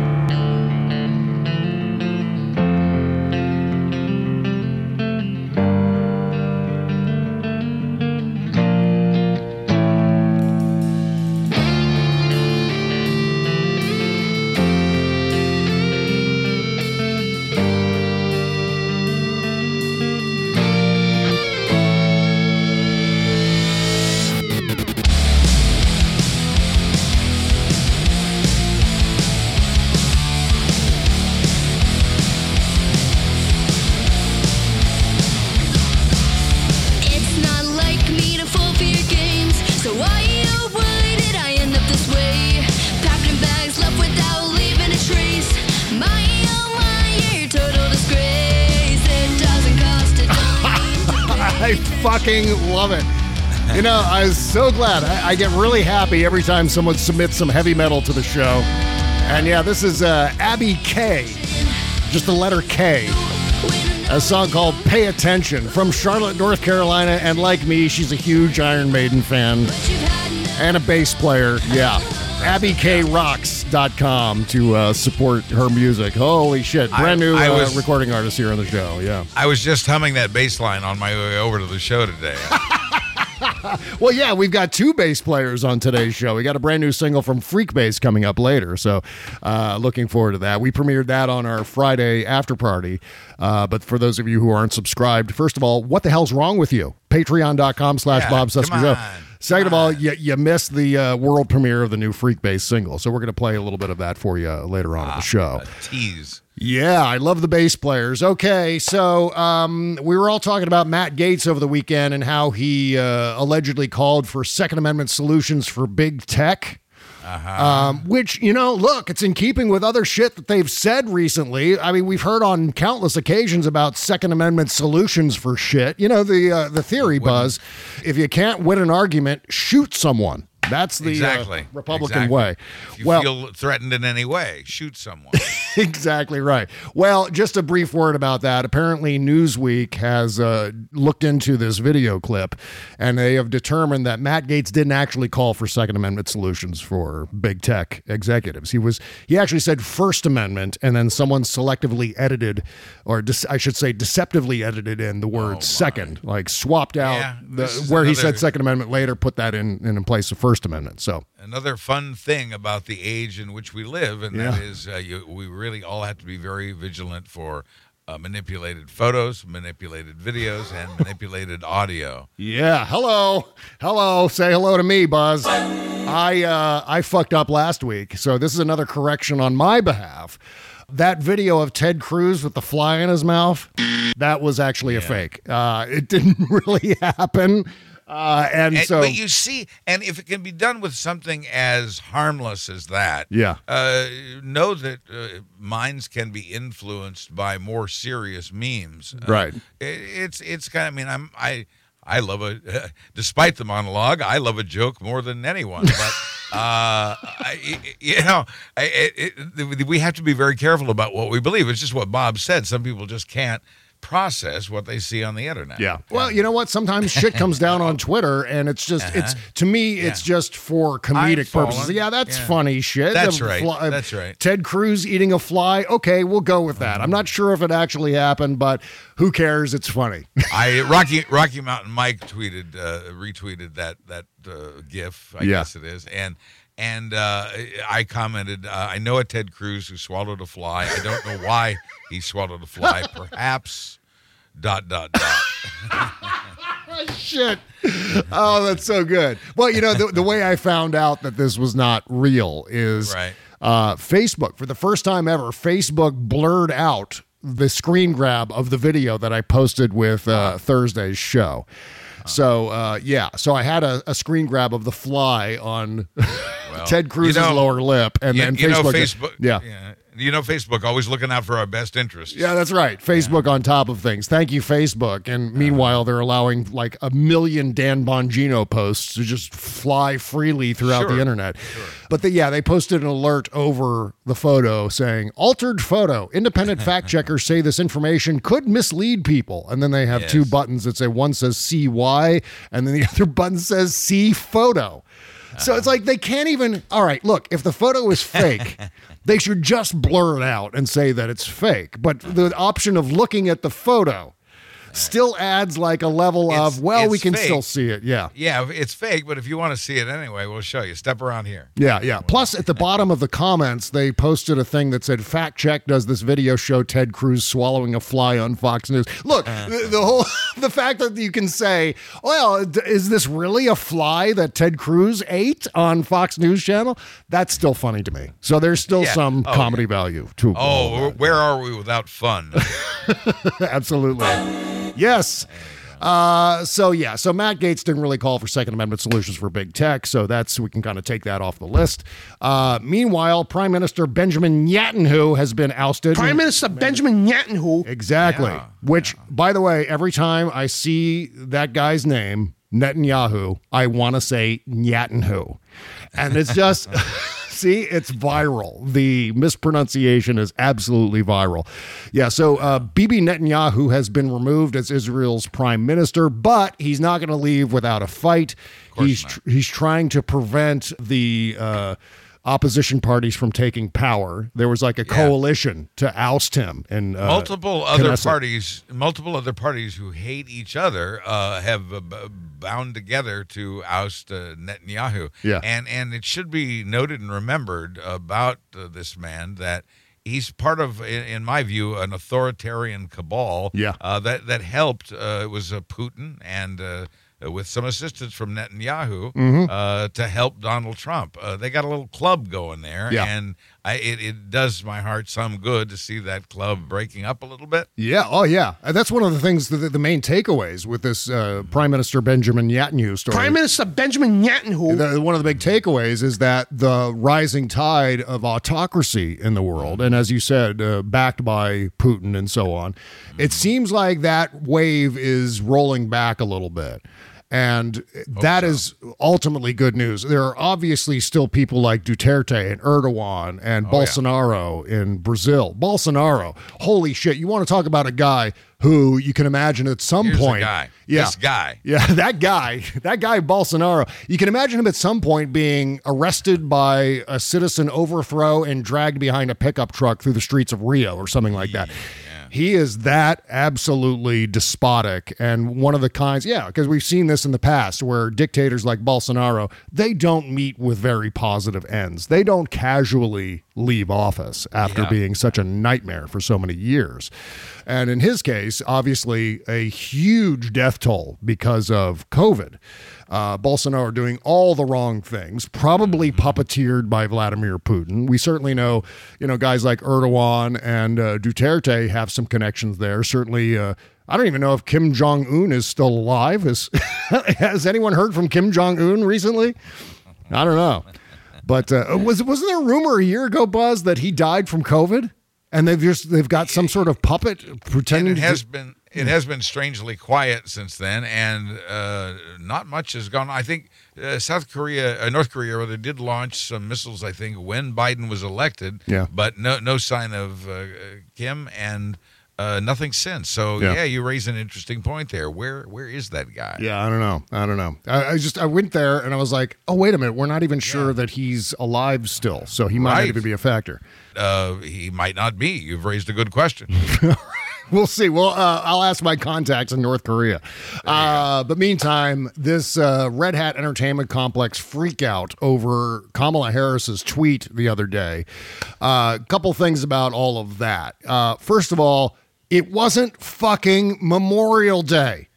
Fucking love it. You know, I was so glad. I, I get really happy every time someone submits some heavy metal to the show. And yeah, this is uh, Abby K. Just the letter K. A song called Pay Attention from Charlotte, North Carolina. And like me, she's a huge Iron Maiden fan and a bass player. Yeah. AbbyKRocks.com to uh, support her music. Holy shit. Brand new I uh, was- recording artist here on the show. Yeah. I was just humming that bass line on my way over to the show today. well, yeah, we've got two bass players on today's show. We got a brand new single from Freekbass coming up later, so uh, looking forward to that. We premiered that on our Friday after party. Uh, but for those of you who aren't subscribed, first of all, what the hell's wrong with you? Patreon.com slash Bob come Cesca Show. on, Second of all, you, you missed the uh, world premiere of the new Freekbass single, so we're going to play a little bit of that for you later on in the show. Tease. Yeah, I love the bass players. Okay, so um, we were all talking about Matt Gaetz over the weekend and how he uh, allegedly called for Second Amendment solutions for big tech. Um, which, you know, look, it's in keeping with other shit that they've said recently. I mean, we've heard on countless occasions about Second Amendment solutions for shit. You know, the uh, the theory, Buzz. If you can't win an argument, shoot someone. That's the uh, Republican Exactly. way. If you well, feel threatened in any way, shoot someone. exactly right. Well, just a brief word about that. Apparently, Newsweek has uh, looked into this video clip, and they have determined that Matt Gaetz didn't actually call for Second Amendment solutions for big tech executives. He was he actually said First Amendment, and then someone selectively edited, or dece- I should say, deceptively edited in the word second, like swapped out Yeah, the, where he said Second Amendment later, put that in in place of First Amendment. So Another fun thing about the age in which we live, and that Yeah. is, uh, you, we really all have to be very vigilant for uh, manipulated photos, manipulated videos, and manipulated audio. Yeah, hello, hello. Say hello to me, Buzz. I uh, I fucked up last week, so this is another correction on my behalf. That video of Ted Cruz with the fly in his mouth, that was actually a fake. Uh, it didn't really happen, uh, and, And- so but you see, and if it can be done with something as harmless as that, Yeah. uh, know that uh, minds can be influenced by more serious memes. Uh, Right. it, it's it's kind of. I mean, I'm I. I love a, despite the monologue, I love a joke more than anyone. But uh, I, you know, I, it, it, we have to be very careful about what we believe. It's just what Bob said. Some people just can't process what they see on the internet. Yeah. Well, you know what? Sometimes shit comes down on Twitter, and it's just it's to me it's just for comedic purposes. Yeah, that's Yeah. funny shit. That's The right. fly- That's right. Ted Cruz eating a fly. Okay, we'll go with that. I'm not sure if it actually happened, but who cares? It's funny. I Rocky Rocky Mountain Mike tweeted uh, retweeted that that uh, GIF. I Yeah. guess it is, and and uh, I commented. Uh, I know a Ted Cruz who swallowed a fly. I don't know why he swallowed a fly. Perhaps dot dot dot. Shit. Oh, that's so good. Well, you know, the, the way I found out that this was not real is Right. uh, Facebook. For the first time ever, Facebook blurred out the screen grab of the video that I posted with uh, Thursday's show. So, uh, yeah. So I had a, a screen grab of the fly on Ted Cruz's you know- lower lip. And you, then you know Facebook. Facebook. yeah. You know Facebook always looking out for our best interests. Yeah, that's right. Facebook on top of things. Thank you, Facebook. And meanwhile, they're allowing like a million Dan Bongino posts to just fly freely throughout the internet. Sure. But the, yeah, they posted an alert over the photo saying altered photo. Independent fact checkers say this information could mislead people. And then they have two buttons that say one says CY and then the other button says C photo. So it's uh-huh. like they can't even. All right, look, if the photo is fake, they should just blur it out and say that it's fake. But the option of looking at the photo still adds like a level It's- of, well, we can fake. still see it. Yeah. Yeah, it's fake, but if you want to see it anyway, we'll show you. Step around here. Yeah, yeah. Plus, at the bottom of the comments, they posted a thing that said, "Fact check: Does this video show Ted Cruz swallowing a fly on Fox News?" Look, uh. the, the whole the fact that you can say, "Well, is this really a fly that Ted Cruz ate on Fox News Channel?" That's still funny to me. So there's still Yeah. some Oh, comedy value to. Oh, where are we without fun? Absolutely. Yes. Uh, so yeah, so Matt Gaetz didn't really call for Second Amendment solutions for big tech, so that's we can kind of take that off the list. Uh, meanwhile, Prime Minister Benjamin Netanyahu has been ousted. Prime Minister Benjamin Netanyahu. Exactly. Which, by the way, every time I see that guy's name, Netanyahu, I want to say Netanyahu. And it's just, see, it's viral. The mispronunciation is absolutely viral. Yeah, so uh, Bibi Netanyahu has been removed as Israel's prime minister, but he's not going to leave without a fight. He's, tr- he's trying to prevent the. Uh, opposition parties from taking power. There was like a coalition to oust him. And uh, multiple other Knesset. parties, multiple other parties who hate each other, uh, have uh, bound together to oust uh, Netanyahu. Yeah. and and it should be noted and remembered about uh, this man that. He's part of, in, in my view, an authoritarian cabal. Yeah. uh, that that helped. Uh, it was uh, Putin and uh, with some assistance from Netanyahu Mhm. uh, to help Donald Trump. Uh, they got a little club going there, Yeah. and I, it, it does my heart some good to see that club breaking up a little bit. Yeah. Oh, yeah. That's one of the things, the, the main takeaways with this uh, Prime Minister Benjamin Netanyahu story. Prime Minister Benjamin Netanyahu. The, one of the big takeaways is that the rising tide of autocracy in the world, and as you said, uh, backed by Putin and so on, it seems like that wave is rolling back a little bit. And that is ultimately good news. There are obviously still people like Duterte and Erdogan and oh, Bolsonaro in Brazil. Bolsonaro, holy shit! You want to talk about a guy who you can imagine at some Here's point, guy. yeah, This guy. yeah, that guy, that guy Bolsonaro. You can imagine him at some point being arrested by a citizen overthrow and dragged behind a pickup truck through the streets of Rio or something like that. He is that absolutely despotic and one of the kinds, yeah, because we've seen this in the past where dictators like Bolsonaro, they don't meet with very positive ends. They don't casually leave office after Yeah. being such a nightmare for so many years. And in his case, obviously a huge death toll because of COVID. Uh, Bolsonaro are doing all the wrong things, probably puppeteered by Vladimir Putin. We certainly know, you know, guys like Erdogan and uh, Duterte have some connections there. Certainly, uh, I don't even know if Kim Jong Un is still alive. Is, has anyone heard from Kim Jong Un recently? I don't know. But uh, was wasn't there a rumor a year ago, Buzz, that he died from COVID? And they've just they've got some sort of puppet pretending And it to has been it has been strangely quiet since then, and uh, not much has gone. I think uh, South Korea, uh, North Korea, rather, did launch some missiles. I think when Biden was elected. Yeah. But no no sign of uh, Kim and. Uh, nothing since. So Yeah. yeah. you raise an interesting point there. Where where is that guy? Yeah, I don't know. I don't know. I, I just I went there and I was like, oh wait a minute, we're not even sure that he's alive still, so he might not even be a factor. Uh, he might not be. You've raised a good question. We'll see. Well, uh, I'll ask my contacts in North Korea. Uh, but meantime, this uh, Red Hat Entertainment Complex freak out over Kamala Harris's tweet the other day. A couple things about all of that. Uh, first of all, it wasn't fucking Memorial Day.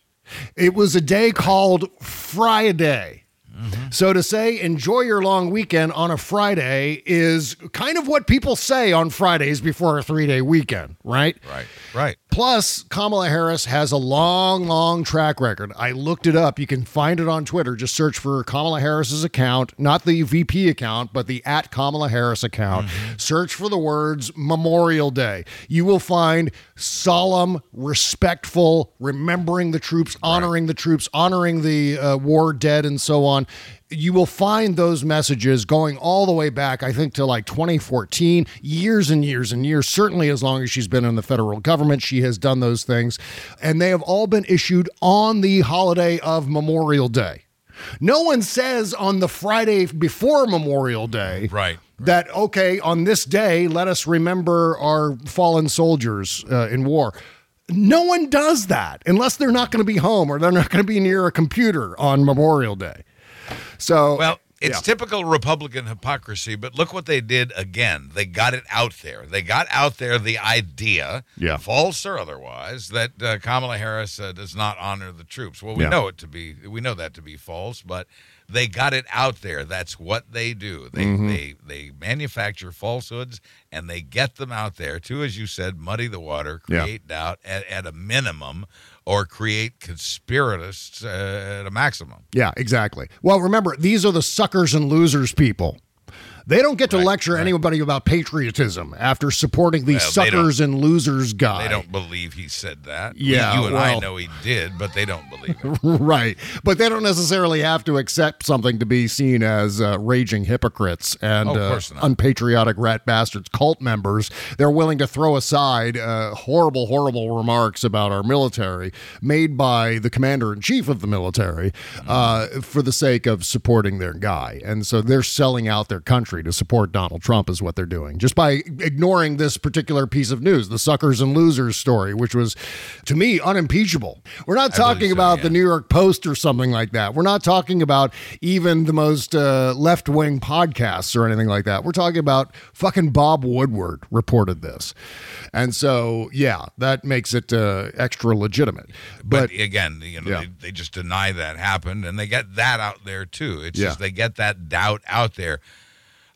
It was a day called Friday. Mm-hmm. So to say enjoy your long weekend on a Friday is kind of what people say on Fridays before a three day weekend, right? right, right. Plus, Kamala Harris has a long, long track record. I looked it up. You can find it on Twitter. Just search for Kamala Harris's account, not the VP account, but the at Kamala Harris account. Search for the words Memorial Day. You will find solemn, respectful, remembering the troops, honoring the troops, honoring the uh, war dead, and so on. You will find those messages going all the way back, I think, to like 2014, years and years and years. Certainly, as long as she's been in the federal government, she has done those things. And they have all been issued on the holiday of Memorial Day. No one says on the Friday before Memorial Day Right. that, okay, on this day, let us remember our fallen soldiers uh, in war. No one does that unless they're not going to be home or they're not going to be near a computer on Memorial Day. So, Well, it's yeah. typical Republican hypocrisy, but look what they did again. They got it out there. They got out there the idea, Yeah. false or otherwise, that uh, Kamala Harris uh, does not honor the troops. Well, we Yeah. know it to be, we know that to be false, but they got it out there. That's what they do. They Mhm. they they manufacture falsehoods and they get them out there to, as you said, muddy the water, create doubt at, at a minimum, or create conspiracists uh, at a maximum. Yeah, exactly. Well, remember, these are the suckers and losers people. They don't get to lecture anybody about patriotism after supporting the Well, suckers and losers guy. They don't believe he said that. Yeah, you and I know he did, but they don't believe it. right. But they don't necessarily have to accept something to be seen as uh, raging hypocrites and Oh, uh, unpatriotic rat bastards, cult members. They're willing to throw aside uh, horrible, horrible remarks about our military made by the commander in chief of the military uh, for the sake of supporting their guy. And so they're selling out their country. Country to support Donald Trump, is what they're doing. Just by ignoring this particular piece of news, the suckers and losers story, which was, to me, unimpeachable. We're not talking about the New York Post or something like that. We're not talking about even the most uh, left wing podcasts or anything like that. We're talking about fucking Bob Woodward reported this. And so, yeah, that makes it uh, extra legitimate. But, But, again, you know, Yeah. they, they just deny that happened, and they get that out there too. It's Yeah. just they get that doubt out there.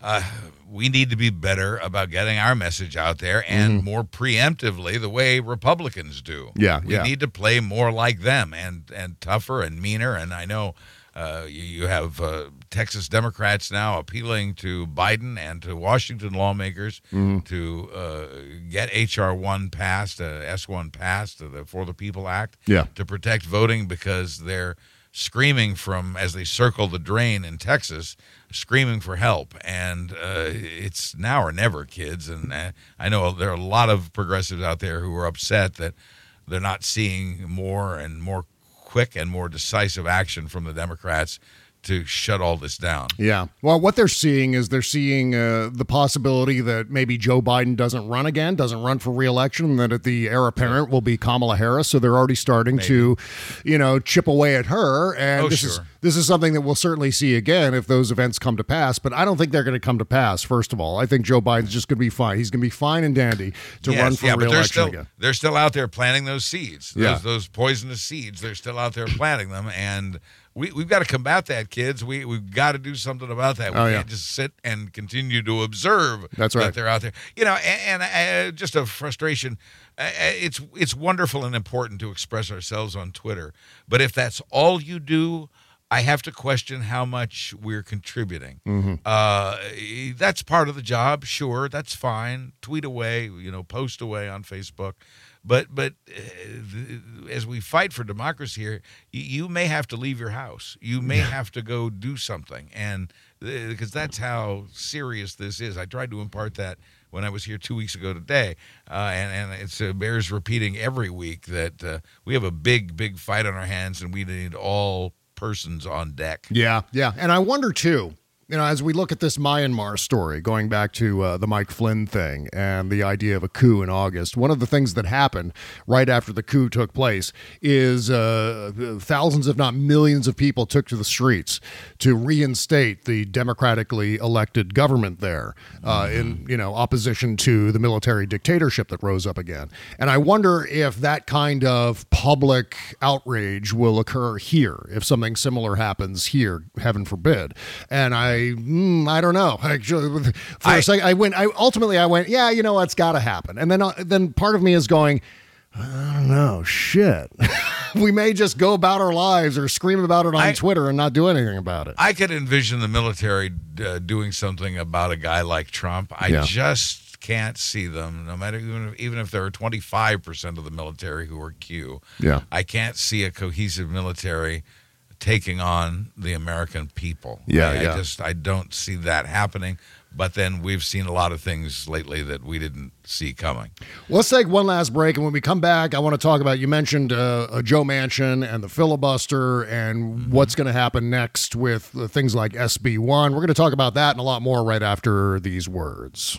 Uh, we need to be better about getting our message out there, and Mhm. more preemptively, the way Republicans do. Yeah, we yeah. need to play more like them, and and tougher and meaner. And I know. Uh, you, you have uh, Texas Democrats now appealing to Biden and to Washington lawmakers Mhm. to uh, get HR one passed, uh, S one passed, uh, the For the People Act, Yeah. to protect voting because they're screaming from as they circle the drain in Texas, screaming for help, and uh, it's now or never, kids. And uh, I know there are a lot of progressives out there who are upset that they're not seeing more and more quick and more decisive action from the Democrats to shut all this down. Yeah. Well, what they're seeing is they're seeing uh, the possibility that maybe Joe Biden doesn't run again, doesn't run for reelection, and that the heir apparent will be Kamala Harris. So they're already starting to, you know, chip away at her. And Oh, this is this is something that we'll certainly see again if those events come to pass. But I don't think they're going to come to pass. First of all, I think Joe Biden's just going to be fine. He's going to be fine and dandy to Yes, run for yeah, but they're still again. they're still out there planting those seeds. Those, Yeah. those poisonous seeds. They're still out there planting them, and we we've got to combat that, kids. We we've got to do something about that. We Oh, yeah. can't just sit and continue to observe. That's that right. they're out there. You know, and, and uh, just a frustration. Uh, it's it's wonderful and important to express ourselves on Twitter, but if that's all you do. I have to question how much we're contributing. Mhm. Uh, that's part of the job. Sure, that's fine. Tweet away, you know, post away on Facebook. But but uh, as we fight for democracy here, you, you may have to leave your house. You may have to go do something, and because that's how serious this is. I tried to impart that when I was here two weeks ago today, uh, and and it's uh, bears repeating every week that uh, we have a big big fight on our hands, and we need all persons on deck. Yeah, yeah. And I wonder too, you know, as we look at this Myanmar story, going back to uh, the Mike Flynn thing and the idea of a coup in August, one of the things that happened right after the coup took place is uh, thousands, if not millions, of people took to the streets to reinstate the democratically elected government there uh, in, you know, opposition to the military dictatorship that rose up again. And I wonder if that kind of public outrage will occur here, if something similar happens here, heaven forbid. And I, mm, I don't know. Actually, for a second, I went. I ultimately, I went. Yeah, you know, what's got to happen. And then, uh, then part of me is going. I don't know. Shit. we may just go about our lives or scream about it on I- Twitter and not do anything about it. I could envision the military uh, doing something about a guy like Trump. I Yeah. just can't see them. No matter even if, even if there are twenty five percent of the military who are Q. Yeah. I can't see a cohesive military taking on the American people. Yeah, I, yeah. I just I don't see that happening. But then we've seen a lot of things lately that we didn't see coming. Let's take one last break, and when we come back, I want to talk about. You mentioned uh, Joe Manchin and the filibuster, and what's going to happen next with uh, things like SB one. We're going to talk about that and a lot more right after these words.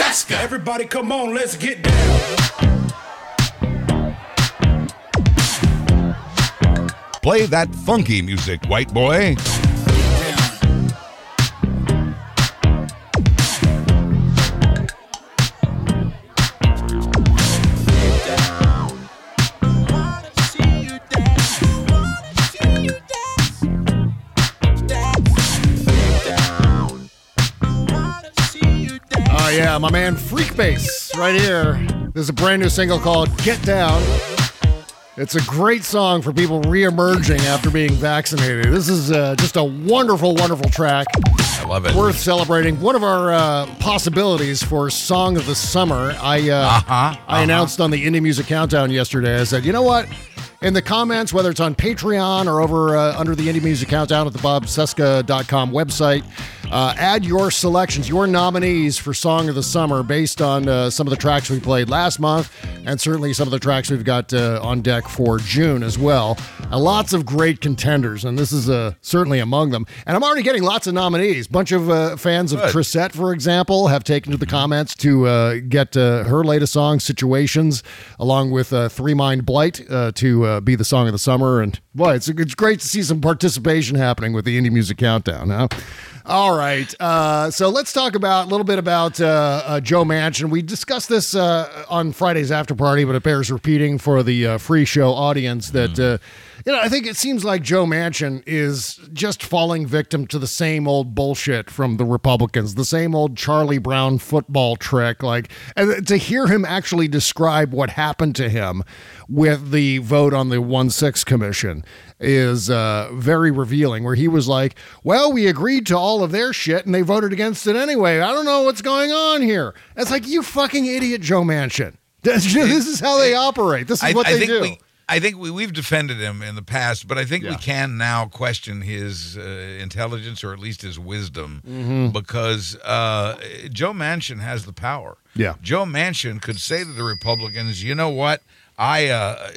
Bob Cesca. Everybody come on, let's get down. Play that funky music, white boy. Yeah, my man Freekbass right here. This is a brand new single called Get Down. It's a great song for people re-emerging after being vaccinated. This is uh, just a wonderful, wonderful track. I love it. Worth celebrating. One of our uh, possibilities for Song of the Summer. I uh, Uh-huh, I announced on the Indie Music Countdown yesterday. I said, you know what? In the comments, whether it's on Patreon or over uh, under the Indie Music Countdown at the BobCesca.com website, uh, add your selections, your nominees for Song of the Summer based on uh, some of the tracks we played last month and certainly some of the tracks we've got uh, on deck for June as well. Uh, lots of great contenders, and this is uh, certainly among them. And I'm already getting lots of nominees. bunch of uh, fans of Trisette, for example, have taken to the comments to uh, get uh, her latest song, Situations, along with uh, Three Mind Blight uh, to uh, be the song of the summer. And boy, it's, it's great to see some participation happening with the Indie Music Countdown. Huh? All right. Uh, so let's talk about a little bit about uh, uh, Joe Manchin. We discussed this uh, on Friday's after party, but it bears repeating for the uh, free show audience that. Uh, you know, I think it seems like Joe Manchin is just falling victim to the same old bullshit from the Republicans, the same old Charlie Brown football trick. Like, and to hear him actually describe what happened to him with the vote on the 1 6 commission is uh, very revealing, where he was like, Well, we agreed to all of their shit and they voted against it anyway. I don't know what's going on here. It's like, You fucking idiot, Joe Manchin. This is how they operate. This is I, what they do. we. I think we, we've defended him in the past, but I think we can now question his uh, intelligence or at least his wisdom Mhm. because uh, Joe Manchin has the power. Yeah. Joe Manchin could say to the Republicans, "You know what? I, uh,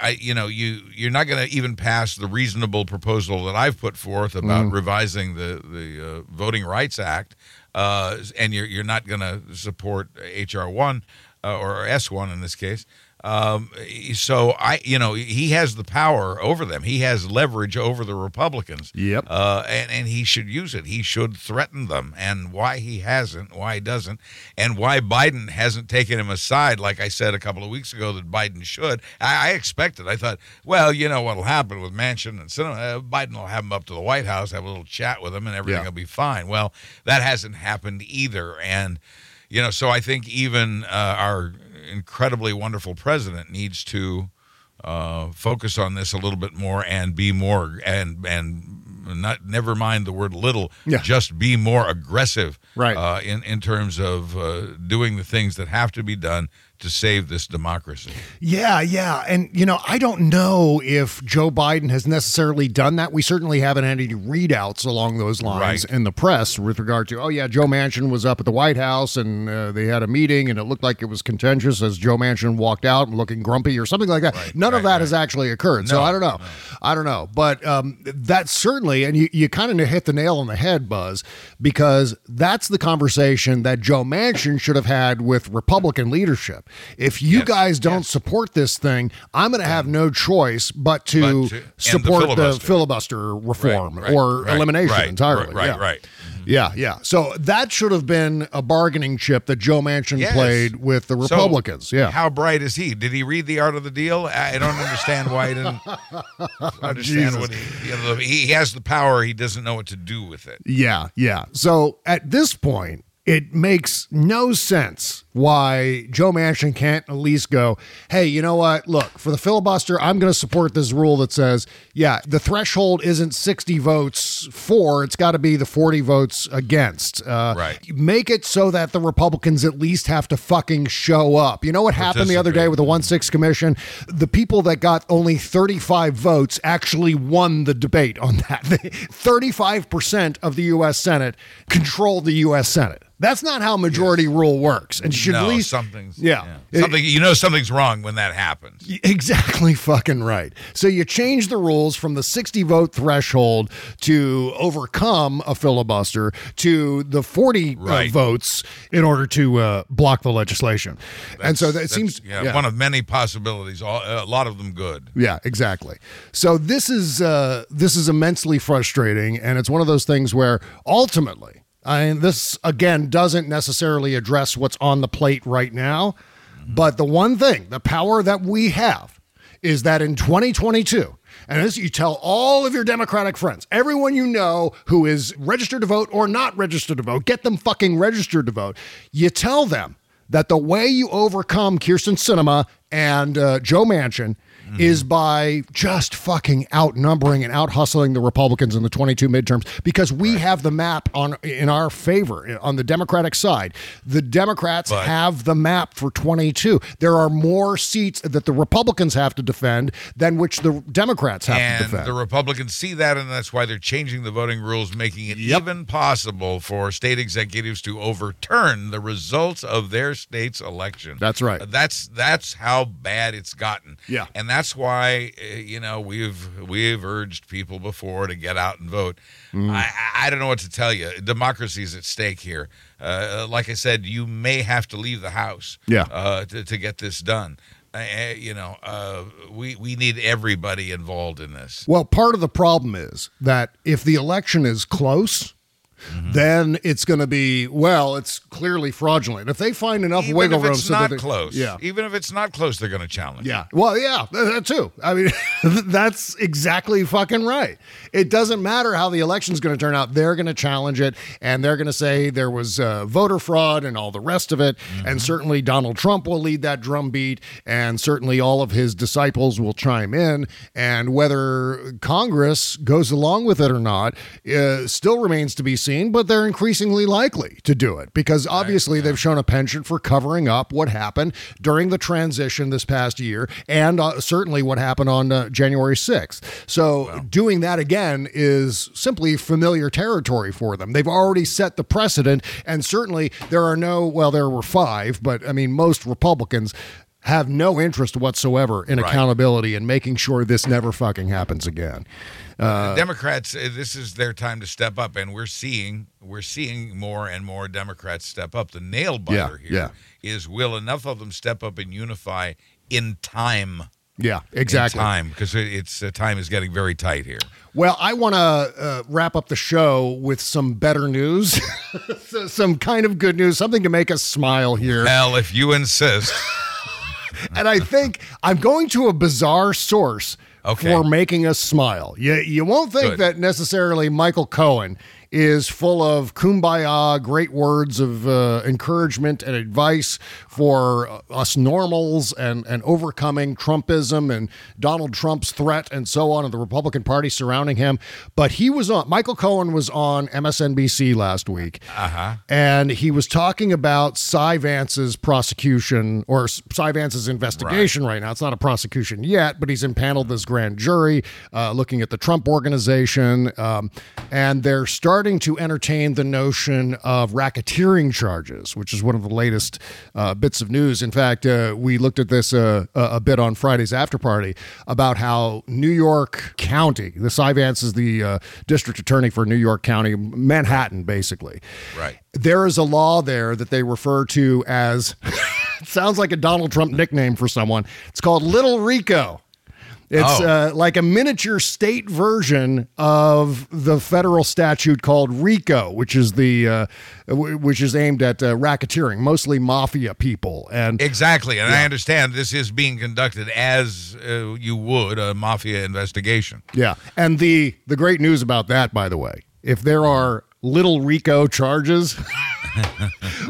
I, you know, you you're not going to even pass the reasonable proposal that I've put forth about Mhm. revising the the uh, Voting Rights Act, uh, and you're you're not going to support HR one uh, or S one in this case." Um, so I, you know, he has the power over them. He has leverage over the Republicans. Yep. Uh, and and he should use it. He should threaten them. And why he hasn't, why he doesn't, and why Biden hasn't taken him aside, like I said a couple of weeks ago that Biden should. I, I expected. I thought, well, you know what'll happen with Manchin and Sinema, uh, Biden will have him up to the White House, have a little chat with him, and everything Yeah. will be fine. Well, that hasn't happened either. And you know, so I think even uh, our incredibly wonderful president needs to uh, focus on this a little bit more and be more and and not never mind the word little, Yeah. just be more aggressive, Right. Uh, in in terms of uh, doing the things that have to be done to save this democracy. Yeah, yeah. And, you know, I don't know if Joe Biden has necessarily done that. We certainly haven't had any readouts along those lines Right. in the press with regard to, oh, yeah, Joe Manchin was up at the White House and uh, they had a meeting and it looked like it was contentious as Joe Manchin walked out and looking grumpy or something like that. None of that has actually occurred. so I don't know. I don't know. But um, that's certainly, and you, you kind of hit the nail on the head, Buzz, because that's the conversation that Joe Manchin should have had with Republican leadership. If you guys don't support this thing, I'm going to have no choice but to, But to end the support the filibuster. filibuster, reform Right, right, or right, elimination right, entirely. right, yeah. right. Mm-hmm. Yeah, yeah. So that should have been a bargaining chip that Joe Manchin Yes. played with the So, Republicans. yeah. How bright is he? Did he read the art of the deal? I don't understand why he didn't understand Jesus. what he, you know, he he has the power. He doesn't know what to do with it. Yeah, yeah. So at this point, it makes no sense why Joe Manchin can't at least go, hey, you know what? Look, for the filibuster, I'm going to support this rule that says, yeah, the threshold isn't 60 votes for, it's got to be the 40 votes against. Uh, Right. Make it so that the Republicans at least have to fucking show up. You know what happened the other day with the 1 6 Commission? The people that got only 35 votes actually won the debate on that. 35% of the U.S. Senate controlled the U.S. Senate. That's not how majority rule works. And should no, at least something's yeah. something you know something's wrong when that happens. Exactly fucking right. So you change the rules from the 60 vote threshold to overcome a filibuster to the 40 uh, votes in order to uh, block the legislation. and so that That's- seems yeah, one of many possibilities. All, a lot of them good. Yeah, exactly. So this is uh, this is immensely frustrating, and it's one of those things where ultimately, I mean, this again doesn't necessarily address what's on the plate right now, but the one thing, the power that we have, is that in 2022. and this you tell all of your Democratic friends, everyone you know who is registered to vote or not registered to vote, get them fucking registered to vote. You tell them that the way you overcome Kyrsten Sinema and uh, Joe Manchin Mm-hmm. is by just fucking outnumbering and out hustling the Republicans in the 22 midterms because we have the map on in our favor on the Democratic side. The Democrats But- have the map for 22. There are more seats that the Republicans have to defend than which the Democrats have to and defend. the Republicans see that, and that's why they're changing the voting rules, making it even possible for state executives to overturn the results of their state's election. That's right. That's that's how bad it's gotten. Yeah. and that's why uh, you know we've we've urged people before to get out and vote. Mm. I, I- I don't know what to tell you. Democracy is at stake here. Uh, like I said, you may have to leave the house. Yeah. Uh, to, to get this done. Uh, you know, uh, we we need everybody involved in this. Well, part of the problem is that if the election is close, Mm-hmm. then it's going to be well. It's clearly fraudulent. If they find enough Even wiggle room, it's that not they- close. yeah, Even if it's not close, they're going to challenge. yeah. Well, yeah, th- that too. I mean, that's exactly fucking right. It doesn't matter how the election's going to turn out. They're going to challenge it, and they're going to say there was uh, voter fraud and all the rest of it. Mm-hmm. And certainly Donald Trump will lead that drumbeat, and certainly all of his disciples will chime in. And whether Congress goes along with it or not uh, still remains to be seen. But they're increasingly likely to do it because obviously they've shown a penchant for covering up what happened during the transition this past year, and uh, certainly what happened on uh, January 6th. So doing that again is simply familiar territory for them. They've already set the precedent, and certainly there are no, well, there were five, but I mean, most Republicans have no interest whatsoever in Right. accountability and making sure this never fucking happens again. Uh, Democrats, uh, this is their time to step up, and we're seeing we're seeing more and more Democrats step up. The nail biter Yeah, here is will enough of them step up and unify in time? yeah, exactly. In time, because it's uh, time is getting very tight here. Well, I want to uh, wrap up the show with some better news, some kind of good news, something to make us smile here. Well, if you insist. and I think I'm going to a bizarre source Okay. for making us smile. You, you won't think Good. that necessarily Michael Cohen is full of kumbaya, great words of uh, encouragement and advice for us normals and, and overcoming Trumpism and Donald Trump's threat and so on, and the Republican Party surrounding him. But he was on, Michael Cohen was on MSNBC last week. Uh huh. And he was talking about Cy Vance's prosecution or Cy Vance's investigation right. now. It's not a prosecution yet, but he's impaneled this grand jury uh, looking at the Trump organization. Um, and they're starting to entertain the notion of racketeering charges, which is one of the latest uh, bits of news. In fact, uh, we looked at this uh, a bit on Friday's after party about how New York County, the Cy Vance is the uh, district attorney for New York County, Manhattan, basically Right. there is a law there that they refer to as it sounds like a Donald Trump nickname for someone. It's called Little Rico. It's Oh. uh, like a miniature state version of the federal statute called RICO, which is the uh, w- which is aimed at uh, racketeering, mostly mafia people. And Exactly, and I understand this is being conducted as uh, you would a mafia investigation. Yeah. And the the great news about that, by the way, if there are little Rico charges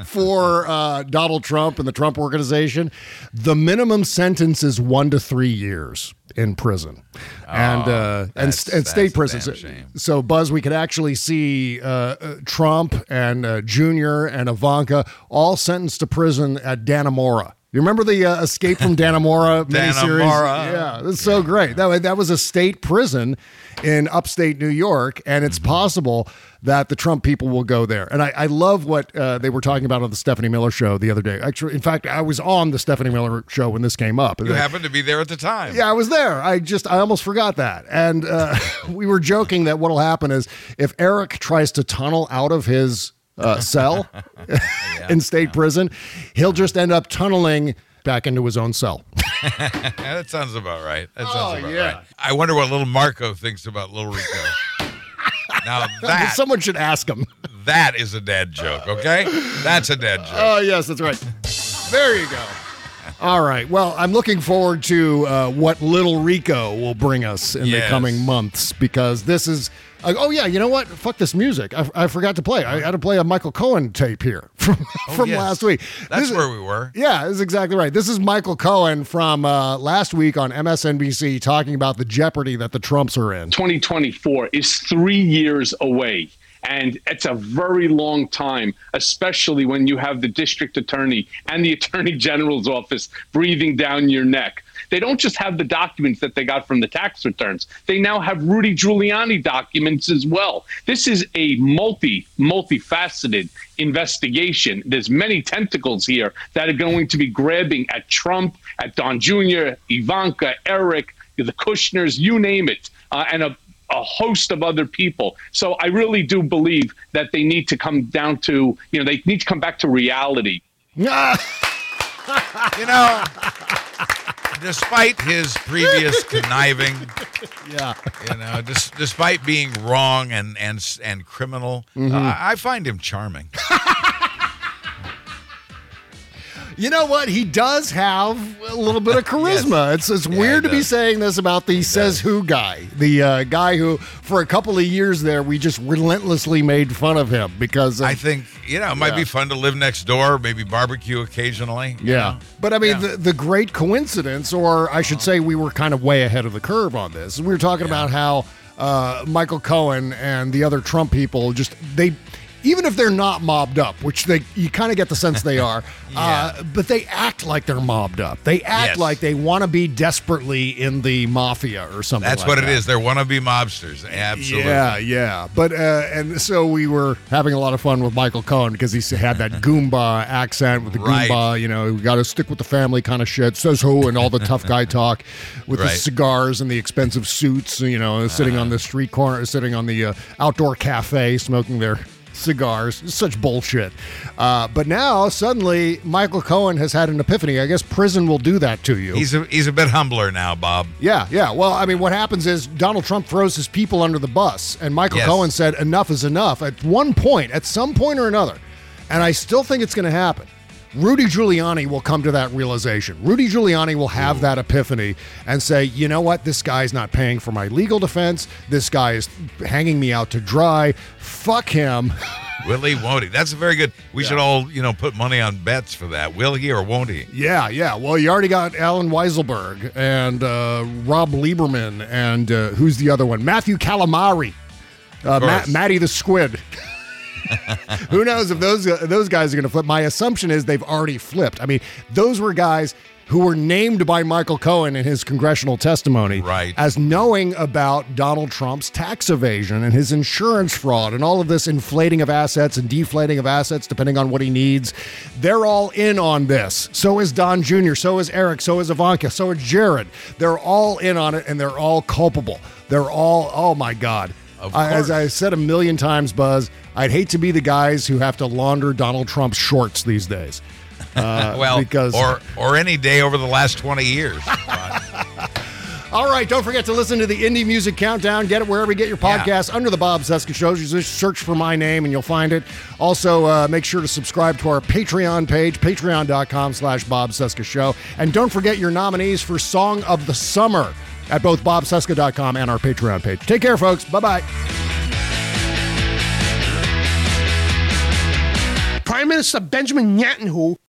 for uh, Donald Trump and the Trump organization, the minimum sentence is one to three years in prison, and uh, and and state prisons. So, Buzz, we could actually see uh, uh, Trump and uh, Junior and Ivanka all sentenced to prison at Dannemora. You remember the uh, Escape from Dannemora miniseries? Dannemora. Yeah, that's so great. That, that was a state prison in upstate New York, and it's possible that the Trump people will go there. And I, I love what uh, they were talking about on the Stephanie Miller show the other day. Actually, in fact, I was on the Stephanie Miller show when this came up. You happened to be there at the time. Yeah, I was there. I just I almost forgot that. And uh, we were joking that what'll happen is if Eric tries to tunnel out of his uh, cell in state prison, he'll just end up tunneling back into his own cell. That sounds about right. That sounds Oh, about yeah. right. I wonder what little Marco thinks about Little Rico. Now that Someone should ask him. that is a dad joke, okay? That's a dad joke. Oh yes, that's right. There you go. All right. Well, I'm looking forward to uh, what Little Rico will bring us in the coming months because this is. Uh, oh yeah, you know what? Fuck this music. I, I forgot to play. I had to play a Michael Cohen tape here from from Oh, yes. last week. That's This where we were. Yeah, that's exactly right. This is Michael Cohen from uh, last week on MSNBC talking about the jeopardy that the Trumps are in. 2024 is three years away. And it's a very long time, especially when you have the district attorney and the attorney general's office breathing down your neck. They don't just have the documents that they got from the tax returns. They now have Rudy Giuliani documents as well. This is a multi, multifaceted investigation. There's many tentacles here that are going to be grabbing at Trump, at Don Jr., Ivanka, Eric, the Kushners, you name it, uh, and a, a host of other people. So I really do believe that they need to come down to, you know, they need to come back to reality. you know, despite his previous conniving, yeah, you know, dis- despite being wrong and and and criminal, Mhm. uh, I find him charming. You know what? He does have a little bit of charisma. It's it's weird to be saying this about the says who guy, the uh, guy who for a couple of years there we just relentlessly made fun of him because of, I think you know it might Yeah. be fun to live next door, maybe barbecue occasionally. you Yeah. know? But I mean, the, the great coincidence, or I should say, we were kind of way ahead of the curve on this. We were talking about how uh, Michael Cohen and the other Trump people just, they, even if they're not mobbed up, which they, you kind of get the sense they are, uh, but they act like they're mobbed up. They act Yes. like they want to be desperately in the mafia or something. That's like what it that. is. They're wannabe mobsters. Absolutely. Yeah, yeah. But uh, and so we were having a lot of fun with Michael Cohen because he had that Goomba accent with the Right. Goomba. You know, we got to stick with the family kind of shit. Says who and all the tough guy talk with the cigars and the expensive suits. You know, sitting on the street corner, sitting on the uh, outdoor cafe, smoking their cigars. Such bullshit. Uh, but now suddenly Michael Cohen has had an epiphany. I guess prison will do that to you. He's a he's a bit humbler now, Bob. Yeah, yeah. Well, I mean, what happens is Donald Trump throws his people under the bus, and Michael Yes. Cohen said, enough is enough at one point, at some point or another. And I still think it's going to happen. Rudy Giuliani will come to that realization. Rudy Giuliani will have that epiphany and say, you know what? This guy's not paying for my legal defense. This guy is hanging me out to dry. Fuck him. Will he? Won't he? That's a very good. We should all you know put money on bets for that. Will he or won't he? Yeah, yeah. Well, you already got Allen Weisselberg and uh, Rob Lieberman and uh, who's the other one? Matthew Calamari, uh, Ma-. Matty the Squid. Who knows if those uh, those guys are going to flip? My assumption is they've already flipped. I mean, those were guys who were named by Michael Cohen in his congressional testimony Right. as knowing about Donald Trump's tax evasion and his insurance fraud and all of this inflating of assets and deflating of assets depending on what he needs. They're all in on this. So is Don Jr., so is Eric, so is Ivanka, so is Jared. They're all in on it and they're all culpable. They're all, oh my God. I- as. I said a million times, Buzz, I'd hate to be the guys who have to launder Donald Trump's shorts these days. Uh, well, because or or any day over the last twenty years. All right, don't forget to listen to the Indie Music Countdown. Get it wherever you get your Yeah. podcasts under the Bob Cesca Show. You just search for my name and you'll find it. Also, uh, make sure to subscribe to our Patreon page, patreon.com slash Bob Cesca Show. And don't forget your nominees for Song of the Summer at both bobcesca.com and our Patreon page. Take care, folks. Bye-bye. Prime Minister Benjamin Netanyahu